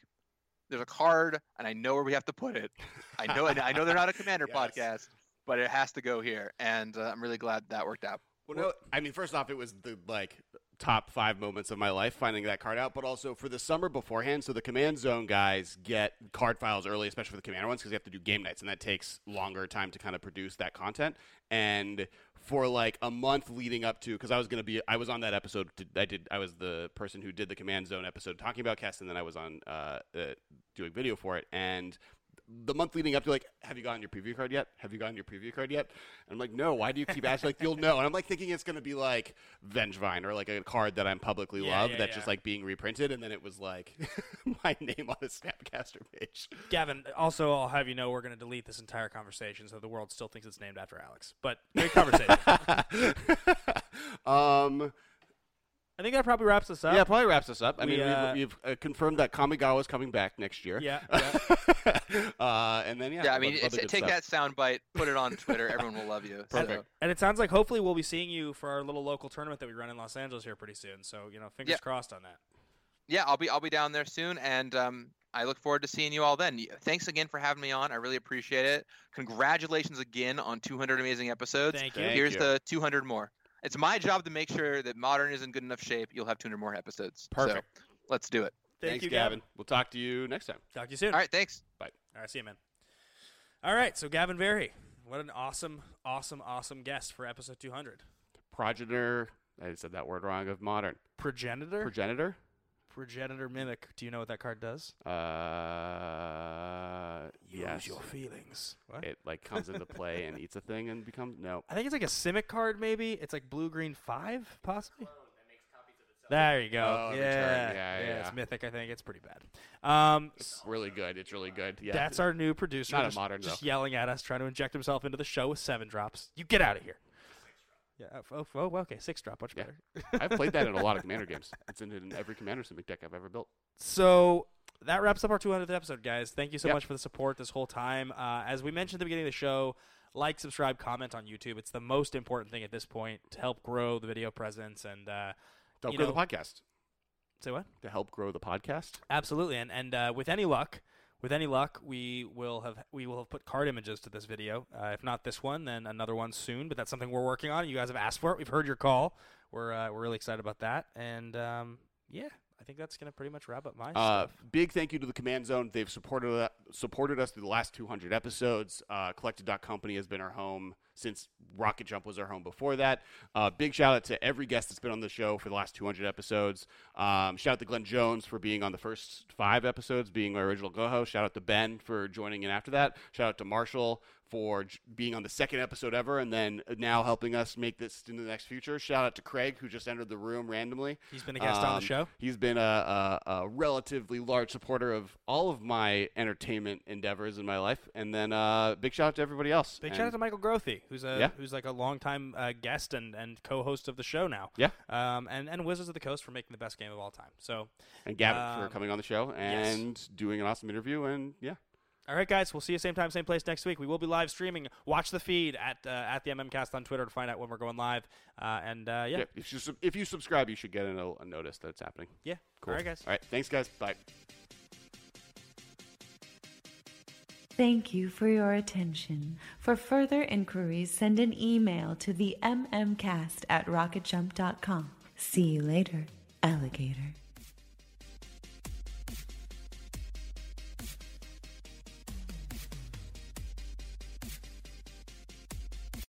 There's a card, and I know where we have to put it. I know, I know they're not a [laughs] commander
Yes.
podcast, but it has to go here, and uh, I'm really glad that worked out.
Well, no, I mean, first off, it was the like top five moments of my life finding that card out, but also for the summer beforehand. So the command zone guys get card files early, especially for the commander ones, because they have to do game nights, and that takes longer time to kind of produce that content. And for like a month leading up to, because I was going to be, I was on that episode. I did, I was the person who did the command zone episode talking about Kess, and then I was on uh, uh, doing video for it, and the month leading up to like, have you gotten your preview card yet? Have you gotten your preview card yet? And I'm like, no. Why do you keep asking? Like, you'll know. And I'm like thinking it's going to be like Vengevine or like a card that I'm publicly
Yeah,
love
yeah,
that's
yeah.
just like being reprinted. And then it was like [laughs] my name on a Snapcaster page.
Gavin, also, I'll have you know we're going to delete this entire conversation so the world still thinks it's named after Alex. But great conversation. [laughs]
um,
I think that probably wraps us up.
yeah, probably wraps us up. I
We,
mean,
uh,
we've, we've uh, confirmed that Kamigawa is coming back next year. [laughs]
Yeah,
uh, and then yeah,
Yeah, I mean,
other
it's, take
stuff.
that sound bite, put it on Twitter. Everyone will love you. [laughs] So-
Perfect.
And it sounds like hopefully we'll be seeing you for our little local tournament that we run in Los Angeles here pretty soon. So you know, fingers
Yeah.
crossed on that.
yeah, I'll be I'll be down there soon, and um, I look forward to seeing you all then. Thanks again for having me on. I really appreciate it. Congratulations again on 200 amazing episodes.
Thank you.
Thank
Here's
you.
the 200 more. It's my job to make sure that Modern is in good enough shape. You'll have 200 more episodes.
Perfect.
So, let's do it.
Thank
Thanks,
you,
Gavin. We'll talk to you next time.
Talk to you soon.
All right, thanks. Bye.
All right, see you, man. All right, so Gavin Verhey, what an awesome, awesome, awesome guest for episode 200.
Progenitor. I said that word wrong. Of modern
Progenitor,
progenitor.
Progenitor mimic. Do you know what that card does?
Uh, yes.
Use your feelings. What?
It like comes into play and eats a thing and becomes no.
I think it's like a Simic card, maybe. It's like blue green five, possibly. There you go.
Oh,
yeah,
every turn. Yeah, yeah,
It's mythic. I think it's pretty bad. Um,
It's really good. It's really good. Yeah.
that's our new producer.
Not a modern,
just
though.
yelling at us, trying to inject himself into the show with seven drops. You get out of here. Yeah. Oh, oh, oh, okay. Six drop. Much
Yeah.
better. [laughs]
I've played that in a lot of [laughs] commander games. It's in, in every commander Simic deck I've ever built.
So that wraps up our 200th episode, guys. Thank you so
Yep.
much for the support this whole time. Uh, as we mentioned at the beginning of the show, like, subscribe, comment on YouTube. It's the most important thing at this point to help grow the video presence and uh,
To help grow
know-
the podcast.
say what?
To help grow the podcast.
Absolutely, and and uh, with any luck, with any luck, we will have we will have put card images to this video. Uh, if not this one, then another one soon. But that's something we're working on. You guys have asked for it. We've heard your call. We're uh, we're really excited about that. And um, yeah, I think that's gonna pretty much wrap up my
Uh, big thank you to the Command Zone. They've supported supported us through the last 200 episodes. Uh, Collected Company has been our home since Rocket Jump was our home before that. Uh, big shout out to every guest that's been on the show for the last 200 episodes. Um, shout out to Glenn Jones for being on the first five episodes, being our original co-host. Shout out to Ben for joining in after that. Shout out to Marshall for j- being on the second episode ever and then now helping us make this into the next future. Shout out to Craig who just entered the room randomly.
He's been a guest on
Um,
the show.
He's been a, a, a relatively large supporter of all of my entertainment endeavors in my life, and then uh, big shout out to everybody else.
Big
And-
shout out to Michael Grothy, who's a
Yeah.
who's like a longtime uh, guest and, and co-host of the show now.
Yeah.
Um, and and Wizards of the Coast for making the best game of all time. So,
and Gavin
Um,
for coming on the show
yes.
and doing an awesome interview. And yeah,
all right, guys, we'll see you same time, same place next week. We will be live streaming. Watch the feed at uh, at the MMCast on Twitter to find out when we're going live. Uh, and uh, yeah.
if you sub- if you subscribe, you should get a, a notice that it's happening.
yeah,
Cool.
All right, guys.
All right, thanks, guys. Bye.
Thank you for your attention. For further inquiries, send an email to the mmcast at rocketjump.com. See you later, alligator.